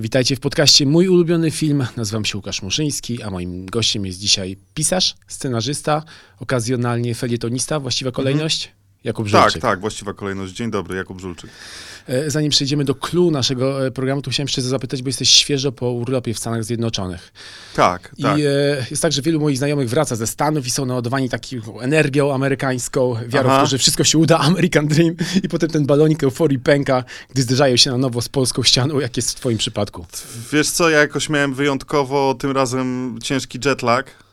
Witajcie w podcaście Mój ulubiony film. Nazywam się Łukasz Muszyński, a moim gościem jest dzisiaj pisarz, scenarzysta, okazjonalnie felietonista, właściwa kolejność. Jakub Żulczyk. Tak, tak, właściwa kolejność. Dzień dobry, Jakub Żulczyk. E, Zanim przejdziemy do clue naszego e, programu, to chciałem jeszcze zapytać, bo jesteś świeżo po urlopie w Stanach Zjednoczonych. Tak, tak. I e, jest tak, że wielu moich znajomych wraca ze Stanów i są naładowani taką energią amerykańską, wiarą w Aha. to, że wszystko się uda, American Dream i potem ten balonik euforii pęka, gdy zderzają się na nowo z polską ścianą, jak jest w twoim przypadku. Wiesz co, ja jakoś miałem wyjątkowo tym razem ciężki jetlag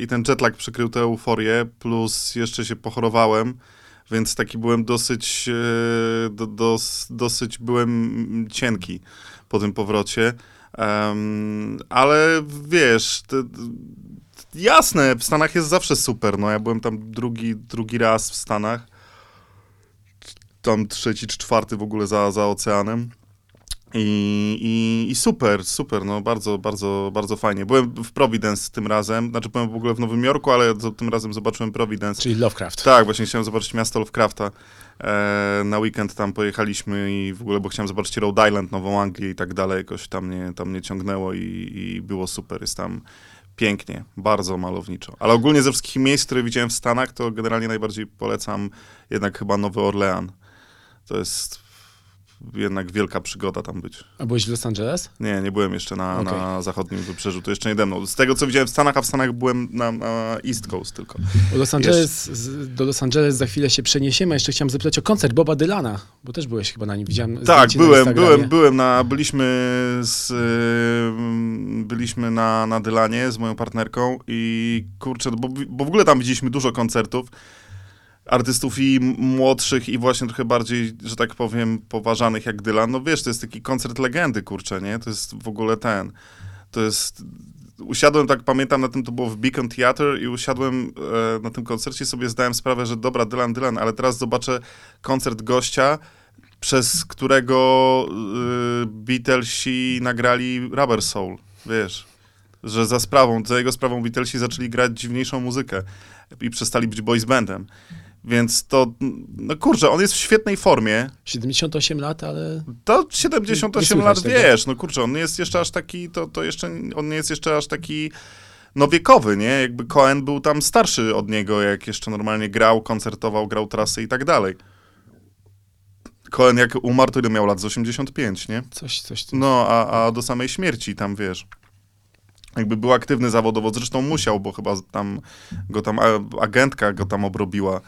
i ten jetlag przykrył tę euforię, plus jeszcze się pochorowałem, więc taki byłem dosyć, e, do, dos, dosyć byłem cienki po tym powrocie. Em, ale wiesz, te, jasne, w Stanach jest zawsze super. No, ja byłem tam drugi, drugi raz w Stanach. Tam trzeci czy czwarty w ogóle za, za oceanem. I, i, I super, super, no bardzo, bardzo, bardzo fajnie. Byłem w Providence tym razem, znaczy byłem w ogóle w Nowym Jorku, ale tym razem zobaczyłem Providence. Czyli Lovecraft. Tak, właśnie chciałem zobaczyć miasto Lovecrafta. E, na weekend tam pojechaliśmy i w ogóle, bo chciałem zobaczyć Rhode Island, Nową Anglię i tak dalej. Jakoś tam mnie, tam mnie ciągnęło i, i było super. Jest tam pięknie, bardzo malowniczo. Ale ogólnie ze wszystkich miejsc, które widziałem w Stanach, to generalnie najbardziej polecam jednak chyba Nowy Orlean. To jest jednak wielka przygoda tam być. A byłeś w Los Angeles? Nie, nie byłem jeszcze na, Okej. na zachodnim wybrzeżu, to jeszcze nie mną. Z tego, co widziałem w Stanach, a w Stanach byłem na, na East Coast tylko. Los Angeles, z, do Los Angeles za chwilę się przeniesiemy. Jeszcze chciałem zapytać o koncert Boba Dylana, bo też byłeś chyba na nim. Widziałem Tak, byłem, byłem, byłem na, byliśmy z, byliśmy na, na Dylanie z moją partnerką i kurczę, bo, bo w ogóle tam widzieliśmy dużo koncertów artystów i młodszych i właśnie trochę bardziej, że tak powiem, poważanych jak Dylan. No wiesz, to jest taki koncert legendy, kurczę, nie? To jest w ogóle ten, to jest... Usiadłem, tak pamiętam, na tym to było w Beacon Theatre i usiadłem e, na tym koncercie sobie zdałem sprawę, że dobra, Dylan, Dylan, ale teraz zobaczę koncert gościa, przez którego y, Beatlesi nagrali Rubber Soul, wiesz, że za sprawą, za jego sprawą Beatlesi zaczęli grać dziwniejszą muzykę i przestali być boys bandem. Więc to, no kurczę, on jest w świetnej formie. 78 lat, ale To Nie 78 słychać lat, tego. wiesz, no kurczę, on jest jeszcze aż taki, to, to jeszcze, on nie jest jeszcze aż taki, no wiekowy, nie? Jakby Cohen był tam starszy od niego, jak jeszcze normalnie grał, koncertował, grał trasy i tak dalej. Cohen jak umarł, to ile miał lat? Z 85, nie? coś, coś. No, a, a do samej śmierci tam, wiesz, jakby był aktywny zawodowo, zresztą musiał, bo chyba tam go tam, agentka go tam obrobiła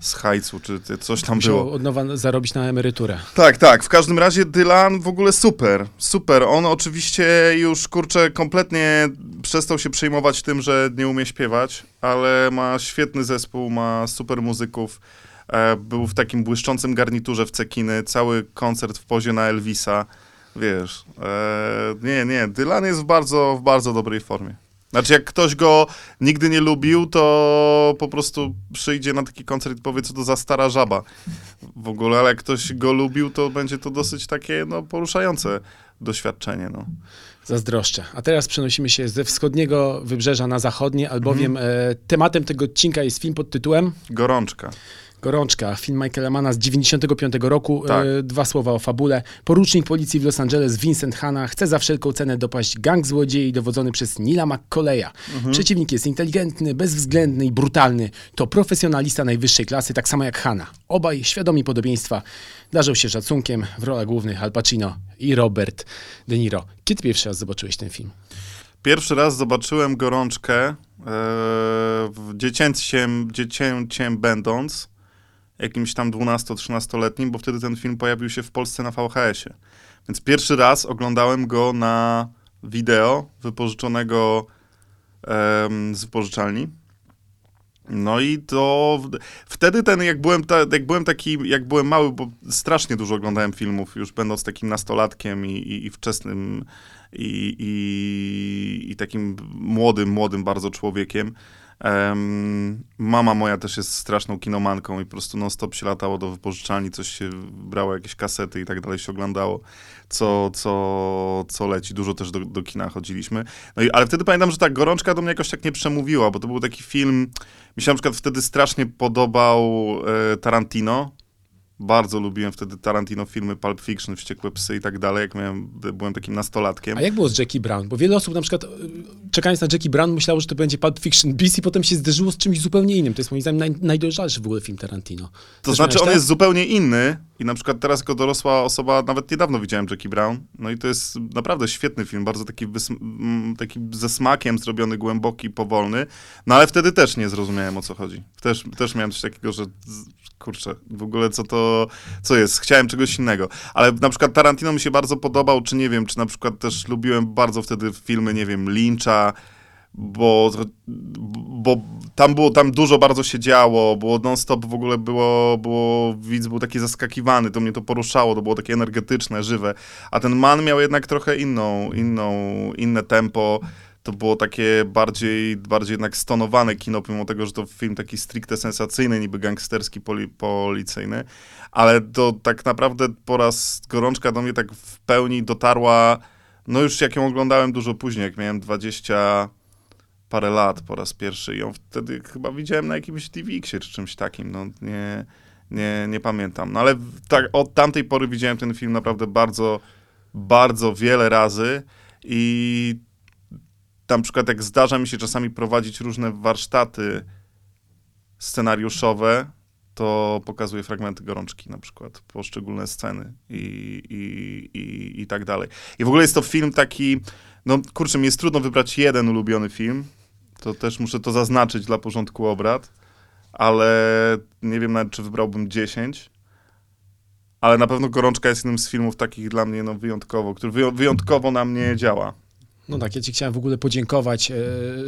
z hajcu, czy coś tam było. Musiał od nowa zarobić na emeryturę. Tak, tak. W każdym razie Dylan w ogóle super. Super. On oczywiście już, kurczę, kompletnie przestał się przejmować tym, że nie umie śpiewać, ale ma świetny zespół, ma super muzyków. E, był w takim błyszczącym garniturze w cekiny, cały koncert w pozie na Elvisa. Wiesz, e, nie, nie, Dylan jest w bardzo, w bardzo dobrej formie. Znaczy, jak ktoś go nigdy nie lubił, to po prostu przyjdzie na taki koncert i powie, co to za stara żaba w ogóle, ale jak ktoś go lubił, to będzie to dosyć takie, no, poruszające doświadczenie, no. Zazdroszczę. A teraz przenosimy się ze wschodniego wybrzeża na zachodnie, albowiem Mhm. e, tematem tego odcinka jest film pod tytułem Gorączka. Gorączka. Film Michaela Manna z 95 roku. Tak. E, dwa słowa o fabule. Porucznik policji w Los Angeles Vincent Hanna chce za wszelką cenę dopaść gang złodziei dowodzony przez Nila McColleya. Mhm. Przeciwnik jest inteligentny, bezwzględny i brutalny. To profesjonalista najwyższej klasy, tak samo jak Hanna. Obaj świadomi podobieństwa. Darzą się szacunkiem w rolach głównych Al Pacino i Robert De Niro. Kiedy pierwszy raz zobaczyłeś ten film? Pierwszy raz zobaczyłem gorączkę e, w dziecięciem, dziecięciem będąc, jakimś tam 12-13-letnim, bo wtedy ten film pojawił się w Polsce na VHS-ie. Więc pierwszy raz oglądałem go na wideo wypożyczonego em, z wypożyczalni. No i to wtedy ten, jak byłem, ta, jak byłem taki, jak byłem mały, bo strasznie dużo oglądałem filmów, już będąc takim nastolatkiem i, i, i wczesnym i, i, i takim młodym, młodym bardzo człowiekiem. Em, mama moja też jest straszną kinomanką i po prostu non-stop się latało do wypożyczalni, coś się brało, jakieś kasety i tak dalej się oglądało, co, co, co leci. Dużo też do, do kina chodziliśmy. No i, ale wtedy pamiętam, że ta gorączka do mnie jakoś tak nie przemówiła, bo to był taki film, mi się na przykład wtedy strasznie podobał e, Tarantino, Bardzo lubiłem wtedy Tarantino filmy, Pulp Fiction, Wściekłe Psy i tak dalej, jak miałem, byłem takim nastolatkiem. A jak było z Jackie Brown? Bo wiele osób na przykład czekając na Jackie Brown myślało, że to będzie Pulp Fiction Beast i potem się zderzyło z czymś zupełnie innym. To jest moim zdaniem naj, najdojrzalszy w ogóle film Tarantino. To Też znaczy, on tak? jest zupełnie inny i na przykład teraz jako dorosła osoba, nawet niedawno widziałem Jackie Brown, no i to jest naprawdę świetny film, bardzo taki, mm, taki ze smakiem zrobiony, głęboki, powolny, no ale wtedy też nie zrozumiałem o co chodzi. Też, też miałem coś takiego, że kurczę, w ogóle co to, co jest, chciałem czegoś innego. Ale na przykład Tarantino mi się bardzo podobał, czy nie wiem, czy na przykład też lubiłem bardzo wtedy filmy, nie wiem, Lyncha, bo, bo tam było, tam dużo bardzo się działo, było non-stop w ogóle było, było, widz był taki zaskakiwany, to mnie to poruszało, to było takie energetyczne, żywe, a ten Man miał jednak trochę inną, inną, inne tempo, to było takie bardziej, bardziej jednak stonowane kino, pomimo tego, że to film taki stricte sensacyjny, niby gangsterski, poli, policyjny, ale to tak naprawdę po raz gorączka do mnie tak w pełni dotarła, no już jak ją oglądałem dużo później, jak miałem 20 parę lat po raz pierwszy i ją wtedy chyba widziałem na jakimś DivXie czy czymś takim, no nie, nie, nie pamiętam. No ale tak, od tamtej pory widziałem ten film naprawdę bardzo, bardzo wiele razy i na przykład jak zdarza mi się czasami prowadzić różne warsztaty scenariuszowe, to pokazuję fragmenty gorączki na przykład, poszczególne sceny i, i, i, i tak dalej. I w ogóle jest to film taki, no kurczę, mi jest trudno wybrać jeden ulubiony film, to też muszę to zaznaczyć dla porządku obrad, ale nie wiem nawet, czy wybrałbym 10, ale na pewno Gorączka jest jednym z filmów takich dla mnie no, wyjątkowo, który wyją- wyjątkowo na mnie działa. No tak, ja ci chciałem w ogóle podziękować, e,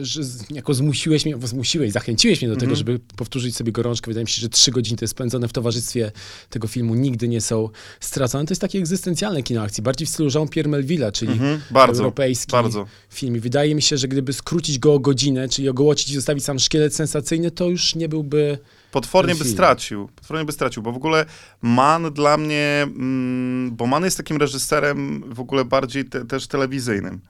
że jako zmusiłeś mnie, zmusiłeś, zachęciłeś mnie do tego, Mhm. żeby powtórzyć sobie gorączkę. Wydaje mi się, że trzy godziny te spędzone w towarzystwie tego filmu nigdy nie są stracone. To jest takie egzystencjalne kino akcji, bardziej w stylu Jean-Pierre Melville'a, czyli Mhm, bardzo, europejski bardzo. film. I wydaje mi się, że gdyby skrócić go o godzinę, czyli ogołocić i zostawić sam szkielet sensacyjny, to już nie byłby... Potwornie by stracił. Potwornie by stracił, bo w ogóle Man dla mnie, mm, bo Man jest takim reżyserem w ogóle bardziej te, też telewizyjnym.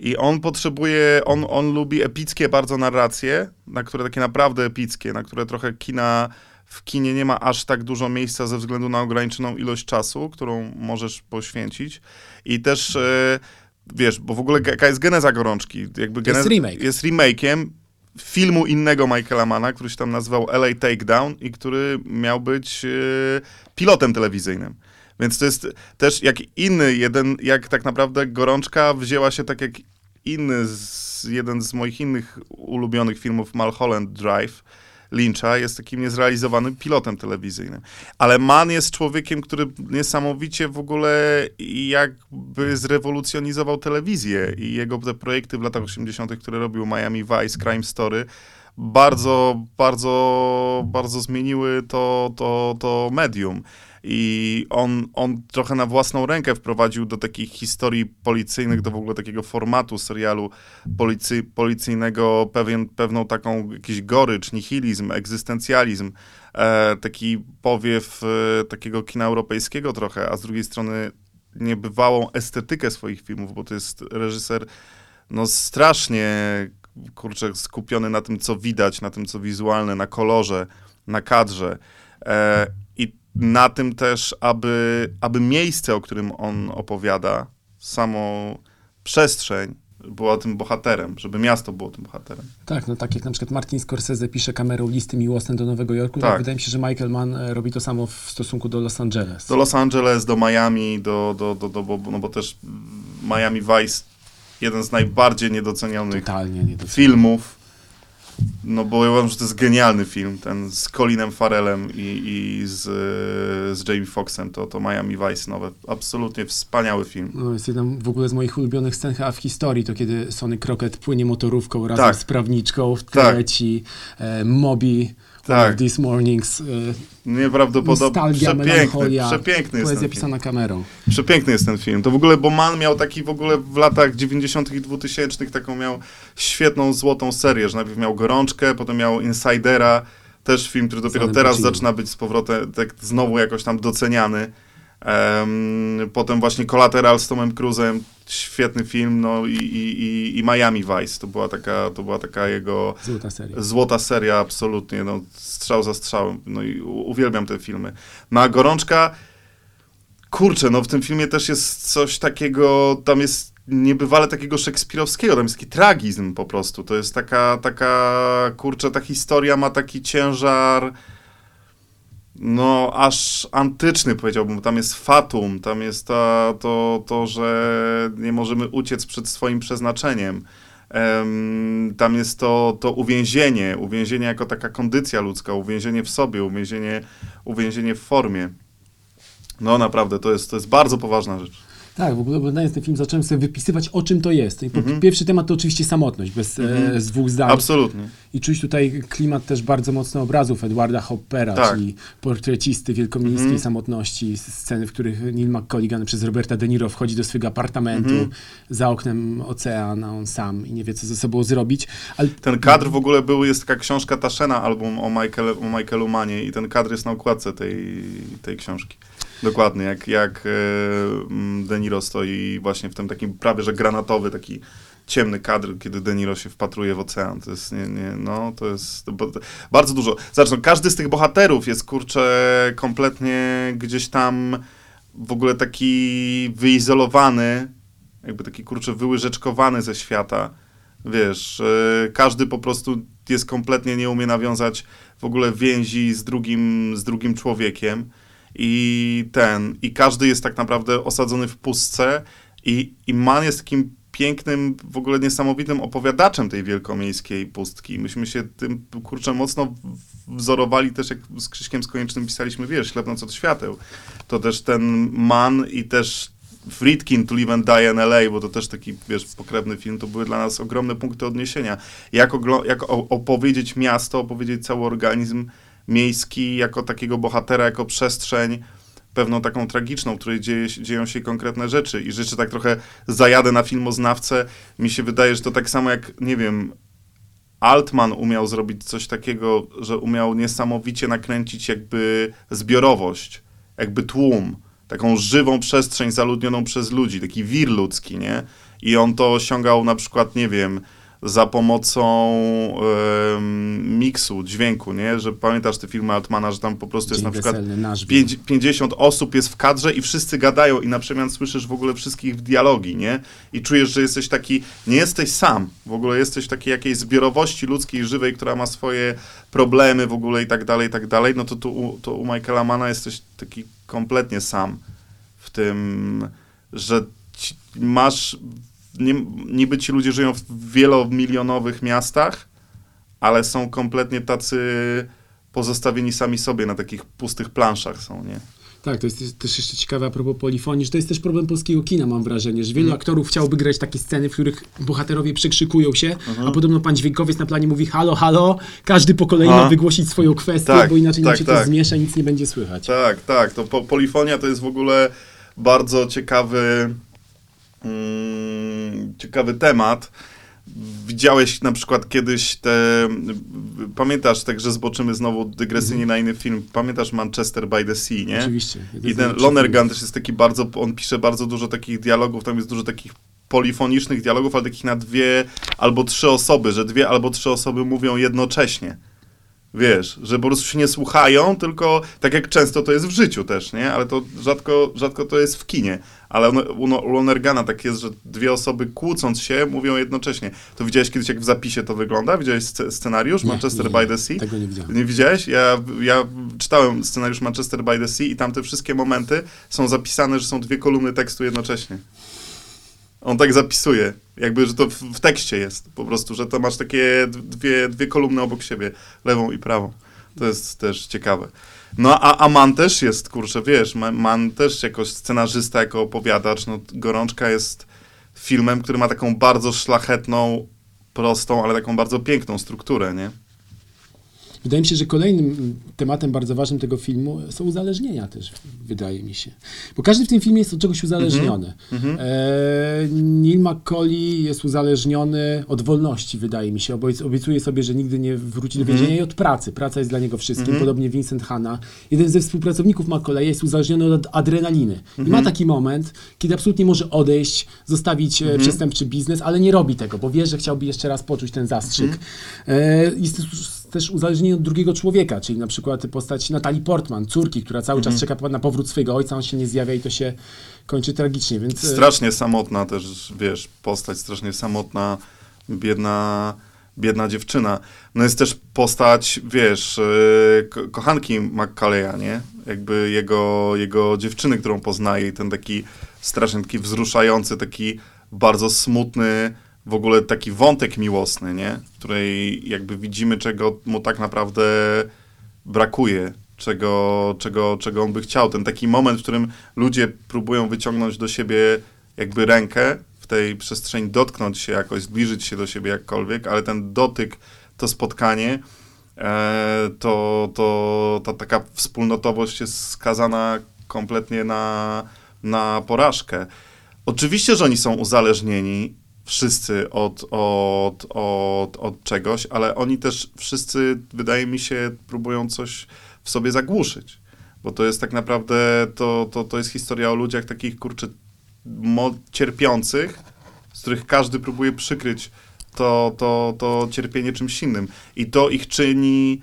I on potrzebuje, on, on lubi epickie bardzo narracje, na które takie naprawdę epickie, na które trochę kina w kinie nie ma aż tak dużo miejsca ze względu na ograniczoną ilość czasu, którą możesz poświęcić. I też, e, wiesz, bo w ogóle jaka jest geneza Gorączki? Jakby jest remake. Jest remake'iem filmu innego Michaela Mana, który się tam nazywał LA Takedown i który miał być e, pilotem telewizyjnym. Więc to jest też jak inny jeden, jak tak naprawdę Gorączka wzięła się tak jak inny, z, jeden z moich innych ulubionych filmów, Mulholland Drive, Lyncha, jest takim niezrealizowanym pilotem telewizyjnym. Ale Mann jest człowiekiem, który niesamowicie w ogóle jakby zrewolucjonizował telewizję i jego te projekty w latach 80., które robił Miami Vice, Crime Story, bardzo, bardzo, bardzo zmieniły to, to, to medium. I on, on trochę na własną rękę wprowadził do takich historii policyjnych, do w ogóle takiego formatu serialu policy, policyjnego pewien, pewną taką jakiś gorycz, nihilizm, egzystencjalizm, e, taki powiew e, takiego kina europejskiego trochę, a z drugiej strony niebywałą estetykę swoich filmów, bo to jest reżyser no strasznie, kurczę, skupiony na tym, co widać, na tym, co wizualne, na kolorze, na kadrze. E, I na tym też, aby, aby miejsce, o którym on opowiada, samą przestrzeń była tym bohaterem, żeby miasto było tym bohaterem. Tak, no tak jak na przykład Martin Scorsese pisze kamerą listy miłosne do Nowego Jorku, Tak. wydaje mi się, że Michael Mann e, robi to samo w stosunku do Los Angeles. Do Los Angeles, do Miami, do, do, do, do bo, no bo też Miami Vice, jeden z najbardziej niedocenionych Totalnie nie doceniam. filmów. No bo ja uważam, że to jest genialny film, ten z Colinem Farrellem i, i z, z Jamie Foxxem, to, to Miami Vice nowe. Absolutnie wspaniały film. No, jest jeden w ogóle z moich ulubionych scen chyba w historii, to kiedy Sonny Crockett płynie motorówką razem Tak. z prawniczką, w Tak. tle ci e, Moby, Tak. These Mornings, e, Nieprawdopodobnie. Przepiękny, przepiękny jest ten film. pisana kamerą. Przepiękny jest ten film. To w ogóle, bo Man miał taki w ogóle w latach 90. i 2000 taką miał świetną, złotą serię, że najpierw miał Gorączkę, potem miał Insidera, też film, który dopiero teraz zaczyna być z powrotem tak znowu jakoś tam doceniany. Em, potem właśnie Collateral z Tomem Cruise'em, świetny film, no i, i, i- Miami Vice, to była taka, to była taka jego Złota seria. złota seria, absolutnie, no strzał za strzałem, no i uwielbiam te filmy. No a Gorączka, kurczę, no w tym filmie też jest coś takiego, tam jest niebywale takiego szekspirowskiego, tam jest taki tragizm po prostu, to jest taka, taka, kurczę, ta historia ma taki ciężar, no aż antyczny powiedziałbym, tam jest fatum, tam jest ta, to, to, że nie możemy uciec przed swoim przeznaczeniem. Em, tam jest to, to uwięzienie, uwięzienie jako taka kondycja ludzka, uwięzienie w sobie, uwięzienie, uwięzienie w formie. No naprawdę, to jest, to jest bardzo poważna rzecz. Tak, w ogóle oglądając ten film zacząłem sobie wypisywać, o czym to jest. I po- Mhm. Pierwszy temat to oczywiście samotność, bez e, z dwóch zdań. Absolutnie. I czuć tutaj klimat też bardzo mocno obrazów Edwarda Hoppera, Tak. czyli portrecisty wielkomiejskiej Mhm. samotności, s- sceny, w których Neil McColligan przez Roberta De Niro wchodzi do swojego apartamentu, Mhm. za oknem ocean, a on sam i nie wie, co ze sobą zrobić. Ale Ten kadr w ogóle był, jest taka książka Taszena, album o, Michael, o Michaelu Manie i ten kadr jest na okładce tej, tej książki. Dokładnie, jak, jak e, mm, De Niro stoi właśnie w tym takim prawie, że granatowy, taki ciemny kadr, kiedy De Niro się wpatruje w ocean. To jest, nie, nie, no, to jest to, bo- bardzo dużo. Zresztą każdy z tych bohaterów jest, kurczę, kompletnie gdzieś tam w ogóle taki wyizolowany, jakby taki, kurczę, wyłyżeczkowany ze świata. Wiesz, e, każdy po prostu jest kompletnie, nie umie nawiązać w ogóle więzi z drugim, z drugim człowiekiem. I ten, i każdy jest tak naprawdę osadzony w pustce i, i Man jest takim pięknym, w ogóle niesamowitym opowiadaczem tej wielkomiejskiej pustki. Myśmy się tym, kurczę, mocno wzorowali też, jak z Krzyśkiem Skoniecznym pisaliśmy, wiesz, Ślepnąc od świateł. To też ten Man i też Friedkin, To Live and Die in L.A., bo to też taki, wiesz, pokrewny film, to były dla nas ogromne punkty odniesienia. Jak, jak opowiedzieć miasto, opowiedzieć cały organizm miejski jako takiego bohatera, jako przestrzeń, pewną taką tragiczną, w której dzieje, dzieją się konkretne rzeczy. I rzeczy tak trochę zajadę na filmoznawcę, mi się wydaje, że to tak samo jak, nie wiem, Altman umiał zrobić coś takiego, że umiał niesamowicie nakręcić jakby zbiorowość, jakby tłum, taką żywą przestrzeń zaludnioną przez ludzi, taki wir ludzki, nie? I on to osiągał na przykład, nie wiem, za pomocą em, miksu, dźwięku, nie? Że pamiętasz te filmy Altmana, że tam po prostu jest Dzień na przykład pięć- 50 osób jest w kadrze i wszyscy gadają i na przemian słyszysz w ogóle wszystkich w dialogi, nie? I czujesz, że jesteś taki, nie jesteś sam, w ogóle jesteś w takiej jakiejś zbiorowości ludzkiej, żywej, która ma swoje problemy w ogóle i tak dalej, i tak dalej, no to tu u- to u Michaela Mana jesteś taki kompletnie sam w tym, że masz, nie, niby ci ludzie żyją w wielomilionowych miastach, ale są kompletnie tacy pozostawieni sami sobie na takich pustych planszach są, nie? Tak, to jest też- jeszcze ciekawe a propos polifonii, że to jest też problem polskiego kina, mam wrażenie, że wielu Mhm. aktorów chciałoby grać takie sceny, w których bohaterowie przekrzykują się, Mhm. a podobno pan dźwiękowiec na planie mówi halo, halo, każdy po kolei ma wygłosić swoją kwestię, Tak, bo inaczej nam tak, się tak. to zmiesza i nic nie będzie słychać. Tak, tak, to po, polifonia to jest w ogóle bardzo ciekawy ciekawy temat. Widziałeś na przykład kiedyś te, pamiętasz, także zboczymy znowu dygresyjnie na inny film, pamiętasz Manchester by the Sea, nie? Oczywiście. I ten Lonergan też jest taki bardzo, on pisze bardzo dużo takich dialogów, tam jest dużo takich polifonicznych dialogów, ale takich na dwie albo trzy osoby, że dwie albo trzy osoby mówią jednocześnie. Wiesz, że po prostu się nie słuchają, tylko tak jak często to jest w życiu też, nie? Ale to rzadko, rzadko to jest w kinie. Ale u Lonergana tak jest, że dwie osoby kłócąc się mówią jednocześnie. To widziałeś kiedyś, jak w zapisie to wygląda? Widziałeś sce- scenariusz Nie, Manchester nie, by the Sea? Tego nie widziałem. Nie widziałeś? Ja, ja czytałem scenariusz Manchester by the Sea i tam te wszystkie momenty są zapisane, że są dwie kolumny tekstu jednocześnie. On tak zapisuje, jakby, że to w, w tekście jest po prostu, że to masz takie dwie, dwie kolumny obok siebie, lewą i prawą. To jest też ciekawe. No a, a Man też jest, kurczę, wiesz, Man, Man też jako scenarzysta, jako opowiadacz, no Gorączka jest filmem, który ma taką bardzo szlachetną, prostą, ale taką bardzo piękną strukturę, nie? Wydaje mi się, że kolejnym tematem bardzo ważnym tego filmu są uzależnienia też, wydaje mi się. Bo każdy w tym filmie jest od czegoś uzależniony. E, Neil McCauley jest uzależniony od wolności, wydaje mi się. Obiec- Obiecuje sobie, że nigdy nie wróci do więzienia i od pracy. Praca jest dla niego wszystkim. Podobnie Vincent Hanna. Jeden ze współpracowników McCauley jest uzależniony od adrenaliny. I ma taki moment, kiedy absolutnie może odejść, zostawić e, przestępczy biznes, ale nie robi tego, bo wie, że chciałby jeszcze raz poczuć ten zastrzyk. E, Jest też- też uzależnienie od drugiego człowieka, czyli na przykład postać Natalii Portman, córki, która cały czas czeka na powrót swojego ojca, on się nie zjawia i to się kończy tragicznie, więc... e, Strasznie samotna też, wiesz, postać, strasznie samotna, biedna, biedna dziewczyna. No jest też postać, wiesz, yy, ko- kochanki McCalleya, nie? Jakby jego, jego dziewczyny, którą poznaje i ten taki strasznie taki wzruszający, taki bardzo smutny, w ogóle taki wątek miłosny, nie? W której jakby widzimy, czego mu tak naprawdę brakuje, czego, czego, czego on by chciał. Ten taki moment, w którym ludzie próbują wyciągnąć do siebie jakby rękę w tej przestrzeni, dotknąć się jakoś, zbliżyć się do siebie jakkolwiek, ale ten dotyk, to spotkanie, e, to, to ta taka wspólnotowość jest skazana kompletnie na, na porażkę. Oczywiście, że oni są uzależnieni wszyscy od, od, od, od czegoś, ale oni też wszyscy, wydaje mi się, próbują coś w sobie zagłuszyć. Bo to jest tak naprawdę, to, to, to jest historia o ludziach takich, kurczę, cierpiących, z których każdy próbuje przykryć to, to, to cierpienie czymś innym. I to ich czyni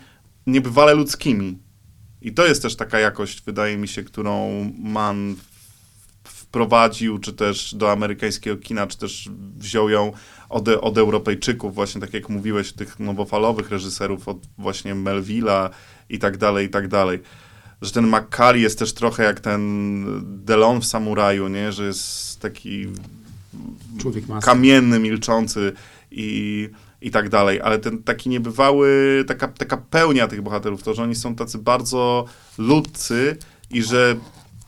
niebywale ludzkimi. I to jest też taka jakość, wydaje mi się, którą Man wprowadził, czy też do amerykańskiego kina, czy też wziął ją od, od Europejczyków, właśnie tak jak mówiłeś, tych nowofalowych reżyserów, od właśnie Melvilla i tak dalej, i tak dalej. Że ten McCarthy jest też trochę jak ten Delon w Samuraju, nie? Że jest taki Człowiek kamienny, milczący i, i tak dalej. Ale ten taki niebywały, taka, taka pełnia tych bohaterów, to, że oni są tacy bardzo ludzcy i że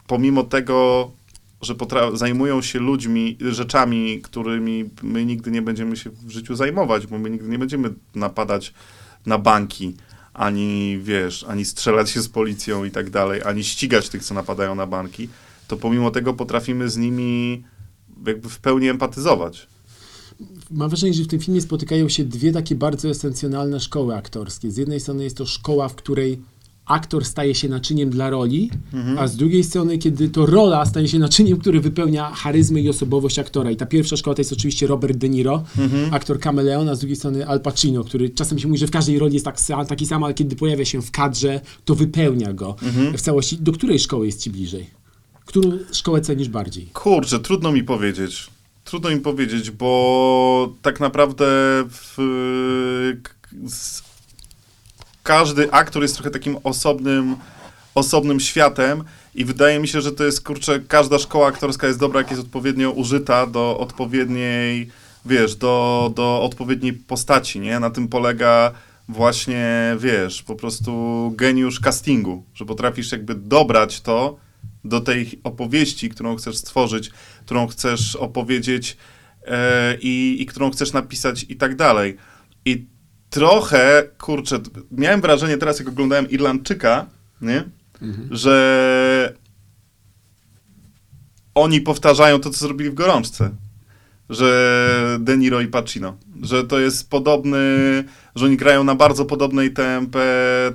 pomimo tego, że zajmują się ludźmi, rzeczami, którymi my nigdy nie będziemy się w życiu zajmować, bo my nigdy nie będziemy napadać na banki, ani wiesz, ani strzelać się z policją i tak dalej, ani ścigać tych, co napadają na banki, to pomimo tego potrafimy z nimi jakby w pełni empatyzować. Mam wrażenie, że w tym filmie spotykają się dwie takie bardzo esencjonalne szkoły aktorskie. Z jednej strony jest to szkoła, w której aktor staje się naczyniem dla roli, a z drugiej strony, kiedy to rola staje się naczyniem, który wypełnia charyzmę i osobowość aktora. I ta pierwsza szkoła to jest oczywiście Robert De Niro, aktor kameleon, a z drugiej strony Al Pacino, który czasem się mówi, że w każdej roli jest tak, taki sam, ale kiedy pojawia się w kadrze, to wypełnia go w całości. Do której szkoły jest ci bliżej? Którą szkołę cenisz bardziej? Kurczę, trudno mi powiedzieć. Trudno mi powiedzieć, bo tak naprawdę w, z, każdy aktor jest trochę takim osobnym, osobnym światem i wydaje mi się, że to jest, kurczę, każda szkoła aktorska jest dobra, jak jest odpowiednio użyta do odpowiedniej, wiesz, do, do odpowiedniej postaci, nie? Na tym polega właśnie, wiesz, po prostu geniusz castingu, że potrafisz jakby dobrać to do tej opowieści, którą chcesz stworzyć, którą chcesz opowiedzieć e, i, i którą chcesz napisać i tak dalej. I trochę, kurczę, miałem wrażenie teraz, jak oglądałem Irlandczyka, nie? że oni powtarzają to, co zrobili w Gorączce. Że De Niro i Pacino. Że to jest podobny, że oni grają na bardzo podobnej tempe,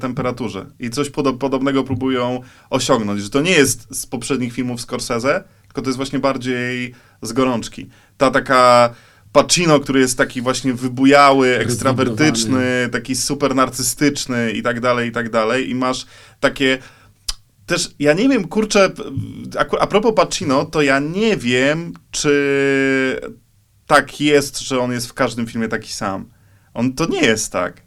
temperaturze. I coś podo- podobnego próbują osiągnąć. Że to nie jest z poprzednich filmów Scorsese, tylko to jest właśnie bardziej z Gorączki. Ta taka Pacino, który jest taki właśnie wybujały, ekstrawertyczny, taki super narcystyczny i tak dalej, i tak dalej. I masz takie też ja nie wiem, kurczę, a, propos Pacino, to ja nie wiem, czy tak jest, że on jest w każdym filmie taki sam. On to nie jest tak.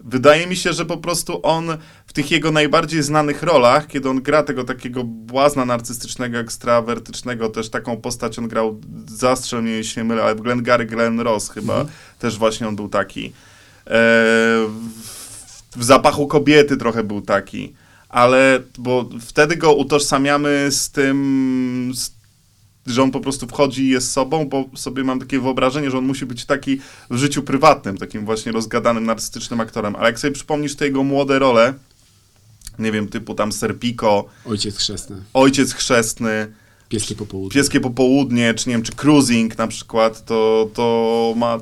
Wydaje mi się, że po prostu on w tych jego najbardziej znanych rolach, kiedy on gra tego takiego błazna narcystycznego, ekstrawertycznego, też taką postać on grał, zastrzel mnie, jeśli nie mylę, ale w Glenn Gary, Glenn Ross chyba, też właśnie on był taki. E, w, w Zapachu kobiety trochę był taki ale bo wtedy go utożsamiamy z tym, z, że on po prostu wchodzi i jest sobą, bo sobie mam takie wyobrażenie, że on musi być taki w życiu prywatnym, takim właśnie rozgadanym, narcystycznym aktorem. Ale jak sobie przypomnisz te jego młode role, nie wiem, typu tam Serpico, Ojciec chrzestny, Ojciec Chrzestny, pieskie popołudnie. Pieskie Popołudnie, czy nie wiem, czy Cruising na przykład, to, to ma...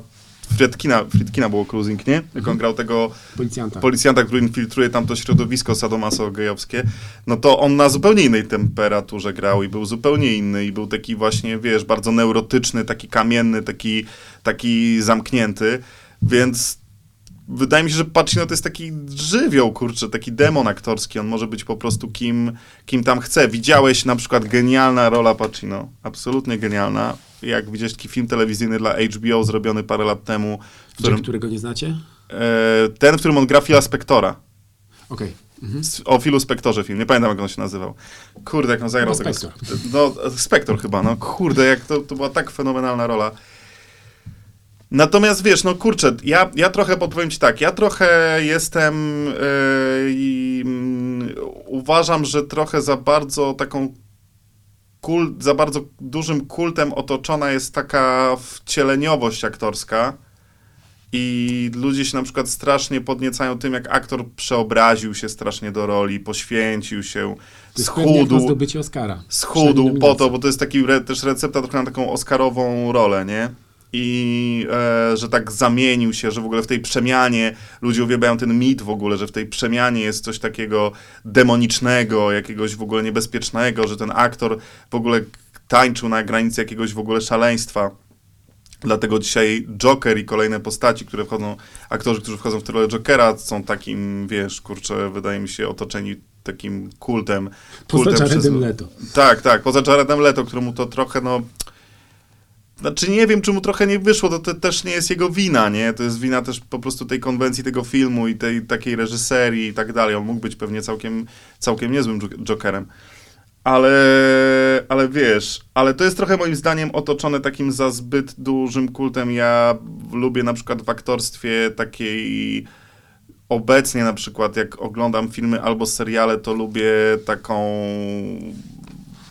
Friedkina, Friedkina było Cruising, nie? Jak on grał tego Policjanta. policjanta, który infiltruje tam to środowisko sadomaso-gejowskie, no to on na zupełnie innej temperaturze grał i był zupełnie inny i był taki właśnie, wiesz, bardzo neurotyczny, taki kamienny, taki, taki zamknięty, więc wydaje mi się, że Pacino to jest taki żywioł, kurczę, taki demon aktorski, on może być po prostu kim, kim tam chce. Widziałeś na przykład genialna rola Pacino, absolutnie genialna, jak widziałeś taki film telewizyjny dla HBO zrobiony parę lat temu, w którym, którego nie znacie? e, ten, w którym on gra Phila Spectora. Okej. Mhm. S- O Philu Spektorze film, nie pamiętam jak on się nazywał. Kurde, jak on zagrał No, tego... Spector. No, Spektor chyba, no kurde, jak to, to była tak fenomenalna rola. Natomiast wiesz, no kurczę, ja, ja trochę podpowiem ci tak, ja trochę jestem yy, i mm, uważam, że trochę za bardzo taką kult, za bardzo dużym kultem otoczona jest taka wcieleniowość aktorska i ludzie się na przykład strasznie podniecają tym, jak aktor przeobraził się strasznie do roli, poświęcił się, To schudł, zdobycie Oscara. schudł po to, bo to jest taki re, też recepta trochę na taką oscarową rolę, nie? I e, że tak zamienił się, że w ogóle w tej przemianie ludzie uwielbiają ten mit w ogóle, że w tej przemianie jest coś takiego demonicznego, jakiegoś w ogóle niebezpiecznego, że ten aktor w ogóle tańczył na granicy jakiegoś w ogóle szaleństwa. Dlatego dzisiaj Joker i kolejne postaci, które wchodzą, aktorzy, którzy wchodzą w rolę Jokera, są takim, wiesz, kurczę, wydaje mi się, otoczeni takim kultem. Poza kultem Jaredem Leto. tak, tak, poza Jaredem Leto, któremu to trochę, no... Znaczy nie wiem, czy mu trochę nie wyszło, to, też nie jest jego wina, nie? To jest wina też po prostu tej konwencji tego filmu i tej takiej reżyserii i tak dalej. On mógł być pewnie całkiem, całkiem niezłym Jokerem. Ale, ale wiesz, ale to jest trochę moim zdaniem otoczone takim za zbyt dużym kultem. Ja lubię na przykład w aktorstwie takiej obecnie na przykład, jak oglądam filmy albo seriale, to lubię taką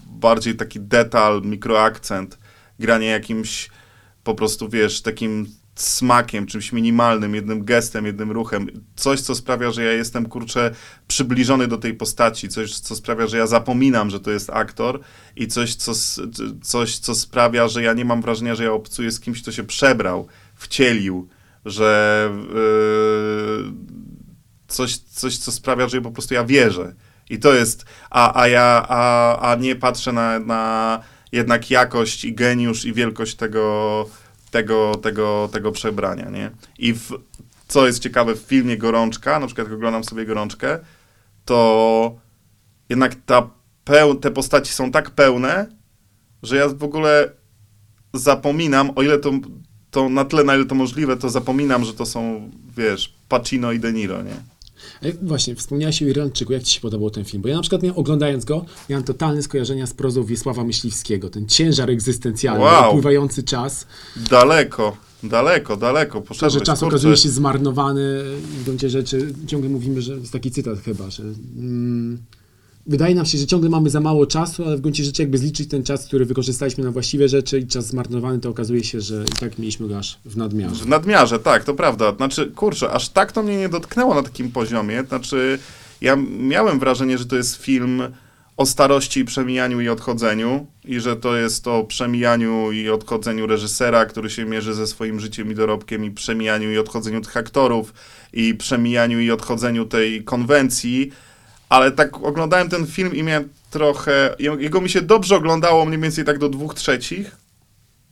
bardziej taki detal, mikroakcent, granie jakimś po prostu, wiesz, takim smakiem, czymś minimalnym, jednym gestem, jednym ruchem. Coś, co sprawia, że ja jestem, kurczę, przybliżony do tej postaci, coś, co sprawia, że ja zapominam, że to jest aktor i coś, co, coś, co sprawia, że ja nie mam wrażenia, że ja obcuję z kimś, kto się przebrał, wcielił, że yy, coś, coś, co sprawia, że po prostu ja wierzę. I to jest, a, a ja, a, a nie patrzę na, na jednak jakość i geniusz i wielkość tego, tego, tego, tego przebrania, nie? I w, co jest ciekawe w filmie Gorączka, na przykład jak oglądam sobie Gorączkę, to jednak ta peł, te postaci są tak pełne, że ja w ogóle zapominam, o ile to, to na tyle, na ile to możliwe, to zapominam, że to są, wiesz, Pacino i De Niro, nie? E, Właśnie, wspomniałeś o Irlandczyku. Jak ci się podobał ten film? Bo ja na przykład miał, oglądając go, miałem totalne skojarzenia z prozą Wiesława Myśliwskiego. Ten ciężar egzystencjalny, Wow. upływający czas. Daleko, daleko, daleko. To, Poszedłeś, że czas kurczę. okazuje się zmarnowany. W gruncie rzeczy ciągle mówimy, że jest taki cytat chyba, że mm, wydaje nam się, że ciągle mamy za mało czasu, ale w gruncie rzeczy jakby zliczyć ten czas, który wykorzystaliśmy na właściwe rzeczy i czas zmarnowany, to okazuje się, że i tak mieliśmy go aż w nadmiarze. W nadmiarze, tak, to prawda. Znaczy, kurczę, aż tak to mnie nie dotknęło na takim poziomie. Znaczy, ja miałem wrażenie, że to jest film o starości, przemijaniu i odchodzeniu i że to jest o przemijaniu i odchodzeniu reżysera, który się mierzy ze swoim życiem i dorobkiem i przemijaniu i odchodzeniu tych aktorów i przemijaniu i odchodzeniu tej konwencji, ale tak oglądałem ten film i miałem trochę, jego mi się dobrze oglądało mniej więcej tak do dwóch trzecich,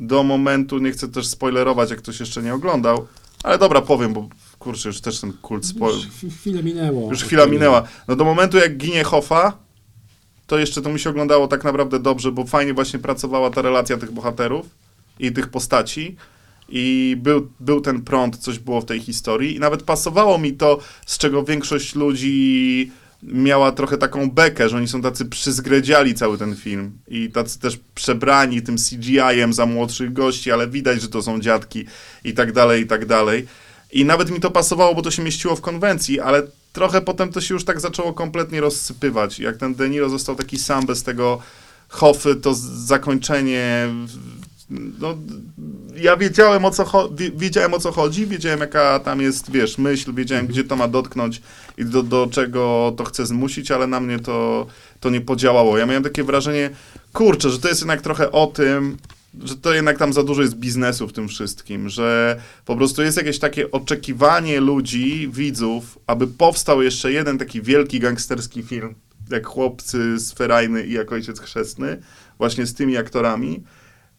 do momentu, nie chcę też spoilerować, jak ktoś jeszcze nie oglądał, ale dobra, powiem, bo kurczę, już też ten kult spoil... Już chw- chwilę minęło. Już chwila minęła. No do momentu, jak ginie Hoffa, to jeszcze to mi się oglądało tak naprawdę dobrze, bo fajnie właśnie pracowała ta relacja tych bohaterów i tych postaci. I był, był ten prąd, coś było w tej historii. I nawet pasowało mi to, z czego większość ludzi miała trochę taką bekę, że oni są tacy przyzgredziali cały ten film. I tacy też przebrani tym CGI-em za młodszych gości, ale widać, że to są dziadki i tak dalej, i tak dalej. I nawet mi to pasowało, bo to się mieściło w konwencji, ale trochę potem to się już tak zaczęło kompletnie rozsypywać. Jak ten De Niro został taki sam bez tego Hoffy, to zakończenie. No, ja wiedziałem o, co cho- wi- wiedziałem o co chodzi, wiedziałem jaka tam jest, wiesz, myśl, wiedziałem gdzie to ma dotknąć i do, do czego to chce zmusić, ale na mnie to, to nie podziałało. Ja miałem takie wrażenie, kurczę, że to jest jednak trochę o tym, że to jednak tam za dużo jest biznesu w tym wszystkim, że po prostu jest jakieś takie oczekiwanie ludzi, widzów, aby powstał jeszcze jeden taki wielki gangsterski film, jak Chłopcy z Ferajny i jak Ojciec Chrzestny, właśnie z tymi aktorami.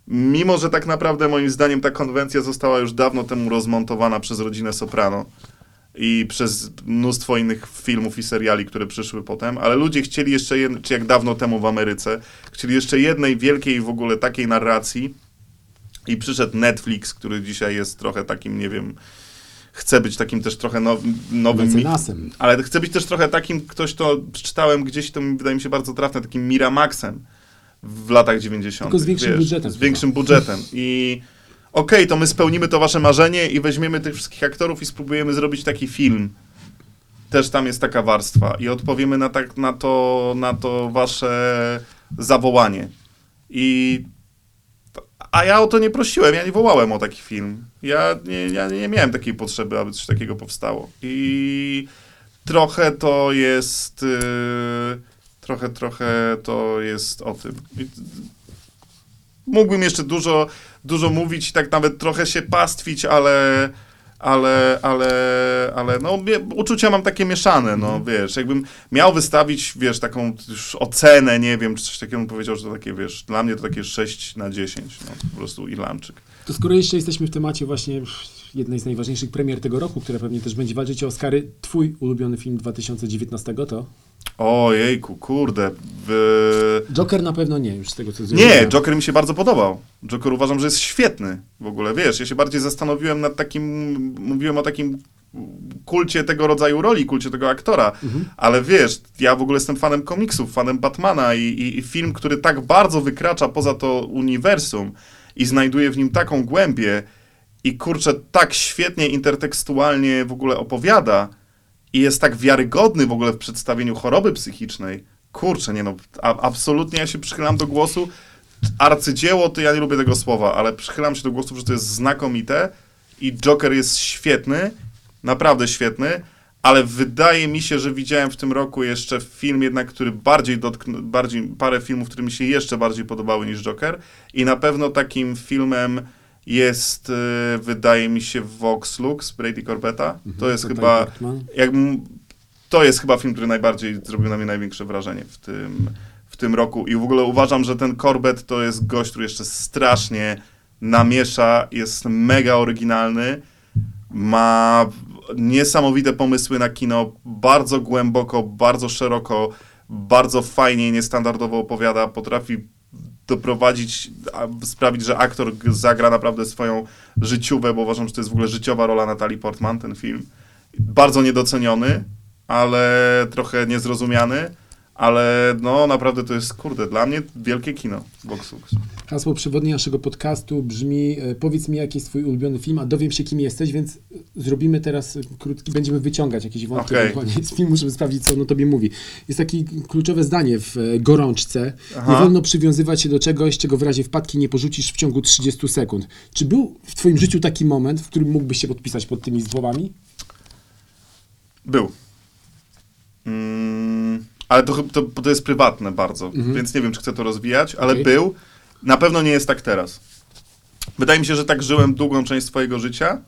Mimo, że tak naprawdę moim zdaniem ta konwencja została już dawno temu rozmontowana przez rodzinę Soprano i przez mnóstwo innych filmów i seriali, które przyszły potem, ale ludzie chcieli jeszcze, jed... czy jak dawno temu w Ameryce, chcieli jeszcze jednej wielkiej w ogóle takiej narracji i przyszedł Netflix, który dzisiaj jest trochę takim, nie wiem, chce być takim też trochę nowym, nowym Mecenasem. ale chce być też trochę takim, ktoś to przeczytałem gdzieś, to mi wydaje mi się bardzo trafne, takim Miramaxem w latach 90. Tylko z większym budżetem Z większym budżetem. I okej, to my spełnimy to wasze marzenie i weźmiemy tych wszystkich aktorów i spróbujemy zrobić taki film. Też tam jest taka warstwa i odpowiemy na, tak, na, to, na to wasze zawołanie. I a ja o to nie prosiłem, ja nie wołałem o taki film. Ja nie, ja nie miałem takiej potrzeby, aby coś takiego powstało. I trochę to jest. Yy, trochę, trochę to jest o tym. Mógłbym jeszcze dużo, dużo mówić i tak nawet trochę się pastwić, ale. Ale, ale, ale, no, uczucia mam takie mieszane, no, wiesz, jakbym miał wystawić, wiesz, taką już ocenę, nie wiem, czy coś takiego, bym powiedział, że to takie, wiesz, dla mnie to takie 6 na 10, no, po prostu Irlandczyk. To skoro jeszcze jesteśmy w temacie właśnie jednej z najważniejszych premier tego roku, która pewnie też będzie walczyć o Oscary, twój ulubiony film 2019 to? Ojejku, kurde. Joker na pewno nie, już z tego co Nie, zrozumiałem. Joker mi się bardzo podobał. Joker uważam, że jest świetny w ogóle. Wiesz, ja się bardziej zastanowiłem nad takim, mówiłem o takim kulcie tego rodzaju roli, kulcie tego aktora, ale wiesz, ja w ogóle jestem fanem komiksów, fanem Batmana i, i, i film, który tak bardzo wykracza poza to uniwersum i znajduje w nim taką głębię i kurczę, tak świetnie intertekstualnie w ogóle opowiada i jest tak wiarygodny w ogóle w przedstawieniu choroby psychicznej. Kurczę, nie no, a, absolutnie ja się przychylam do głosu. Arcydzieło to ja nie lubię tego słowa, ale przychylam się do głosu, że to jest znakomite i Joker jest świetny, naprawdę świetny, ale wydaje mi się, że widziałem w tym roku jeszcze film jednak, który bardziej dotknął, bardziej, parę filmów, które mi się jeszcze bardziej podobały niż Joker i na pewno takim filmem jest, y, wydaje mi się, Vox Lux Brady Corbetta. To jest Natalie chyba jak, to jest chyba film, który najbardziej zrobił na mnie największe wrażenie w tym, w tym roku. I w ogóle uważam, że ten Corbett to jest gość, który jeszcze strasznie namiesza, jest mega oryginalny, ma niesamowite pomysły na kino, bardzo głęboko, bardzo szeroko, bardzo fajnie, niestandardowo opowiada, potrafi doprowadzić, sprawić, że aktor zagra naprawdę swoją życiówę, bo uważam, że to jest w ogóle życiowa rola Natalii Portman, ten film. Bardzo niedoceniony, ale trochę niezrozumiany, ale no naprawdę to jest, kurde, dla mnie wielkie kino, Vox Lux. Hasło przewodnie naszego podcastu brzmi e, powiedz mi jaki jest twój ulubiony film, a dowiem się kim jesteś, więc e, zrobimy teraz e, krótki, będziemy wyciągać jakieś wątki ewentualnie z filmu, żeby sprawdzić co ono tobie mówi. Jest takie kluczowe zdanie w gorączce. Aha. Nie wolno przywiązywać się do czegoś, czego w razie wpadki nie porzucisz w ciągu 30 sekund. Czy był w twoim życiu taki moment, w którym mógłbyś się podpisać pod tymi słowami? Był. Mm, ale to, to, to jest prywatne bardzo, więc nie wiem, czy chcę to rozwijać, ale Okej. był. Na pewno nie jest tak teraz. Wydaje mi się, że tak żyłem długą część swojego życia,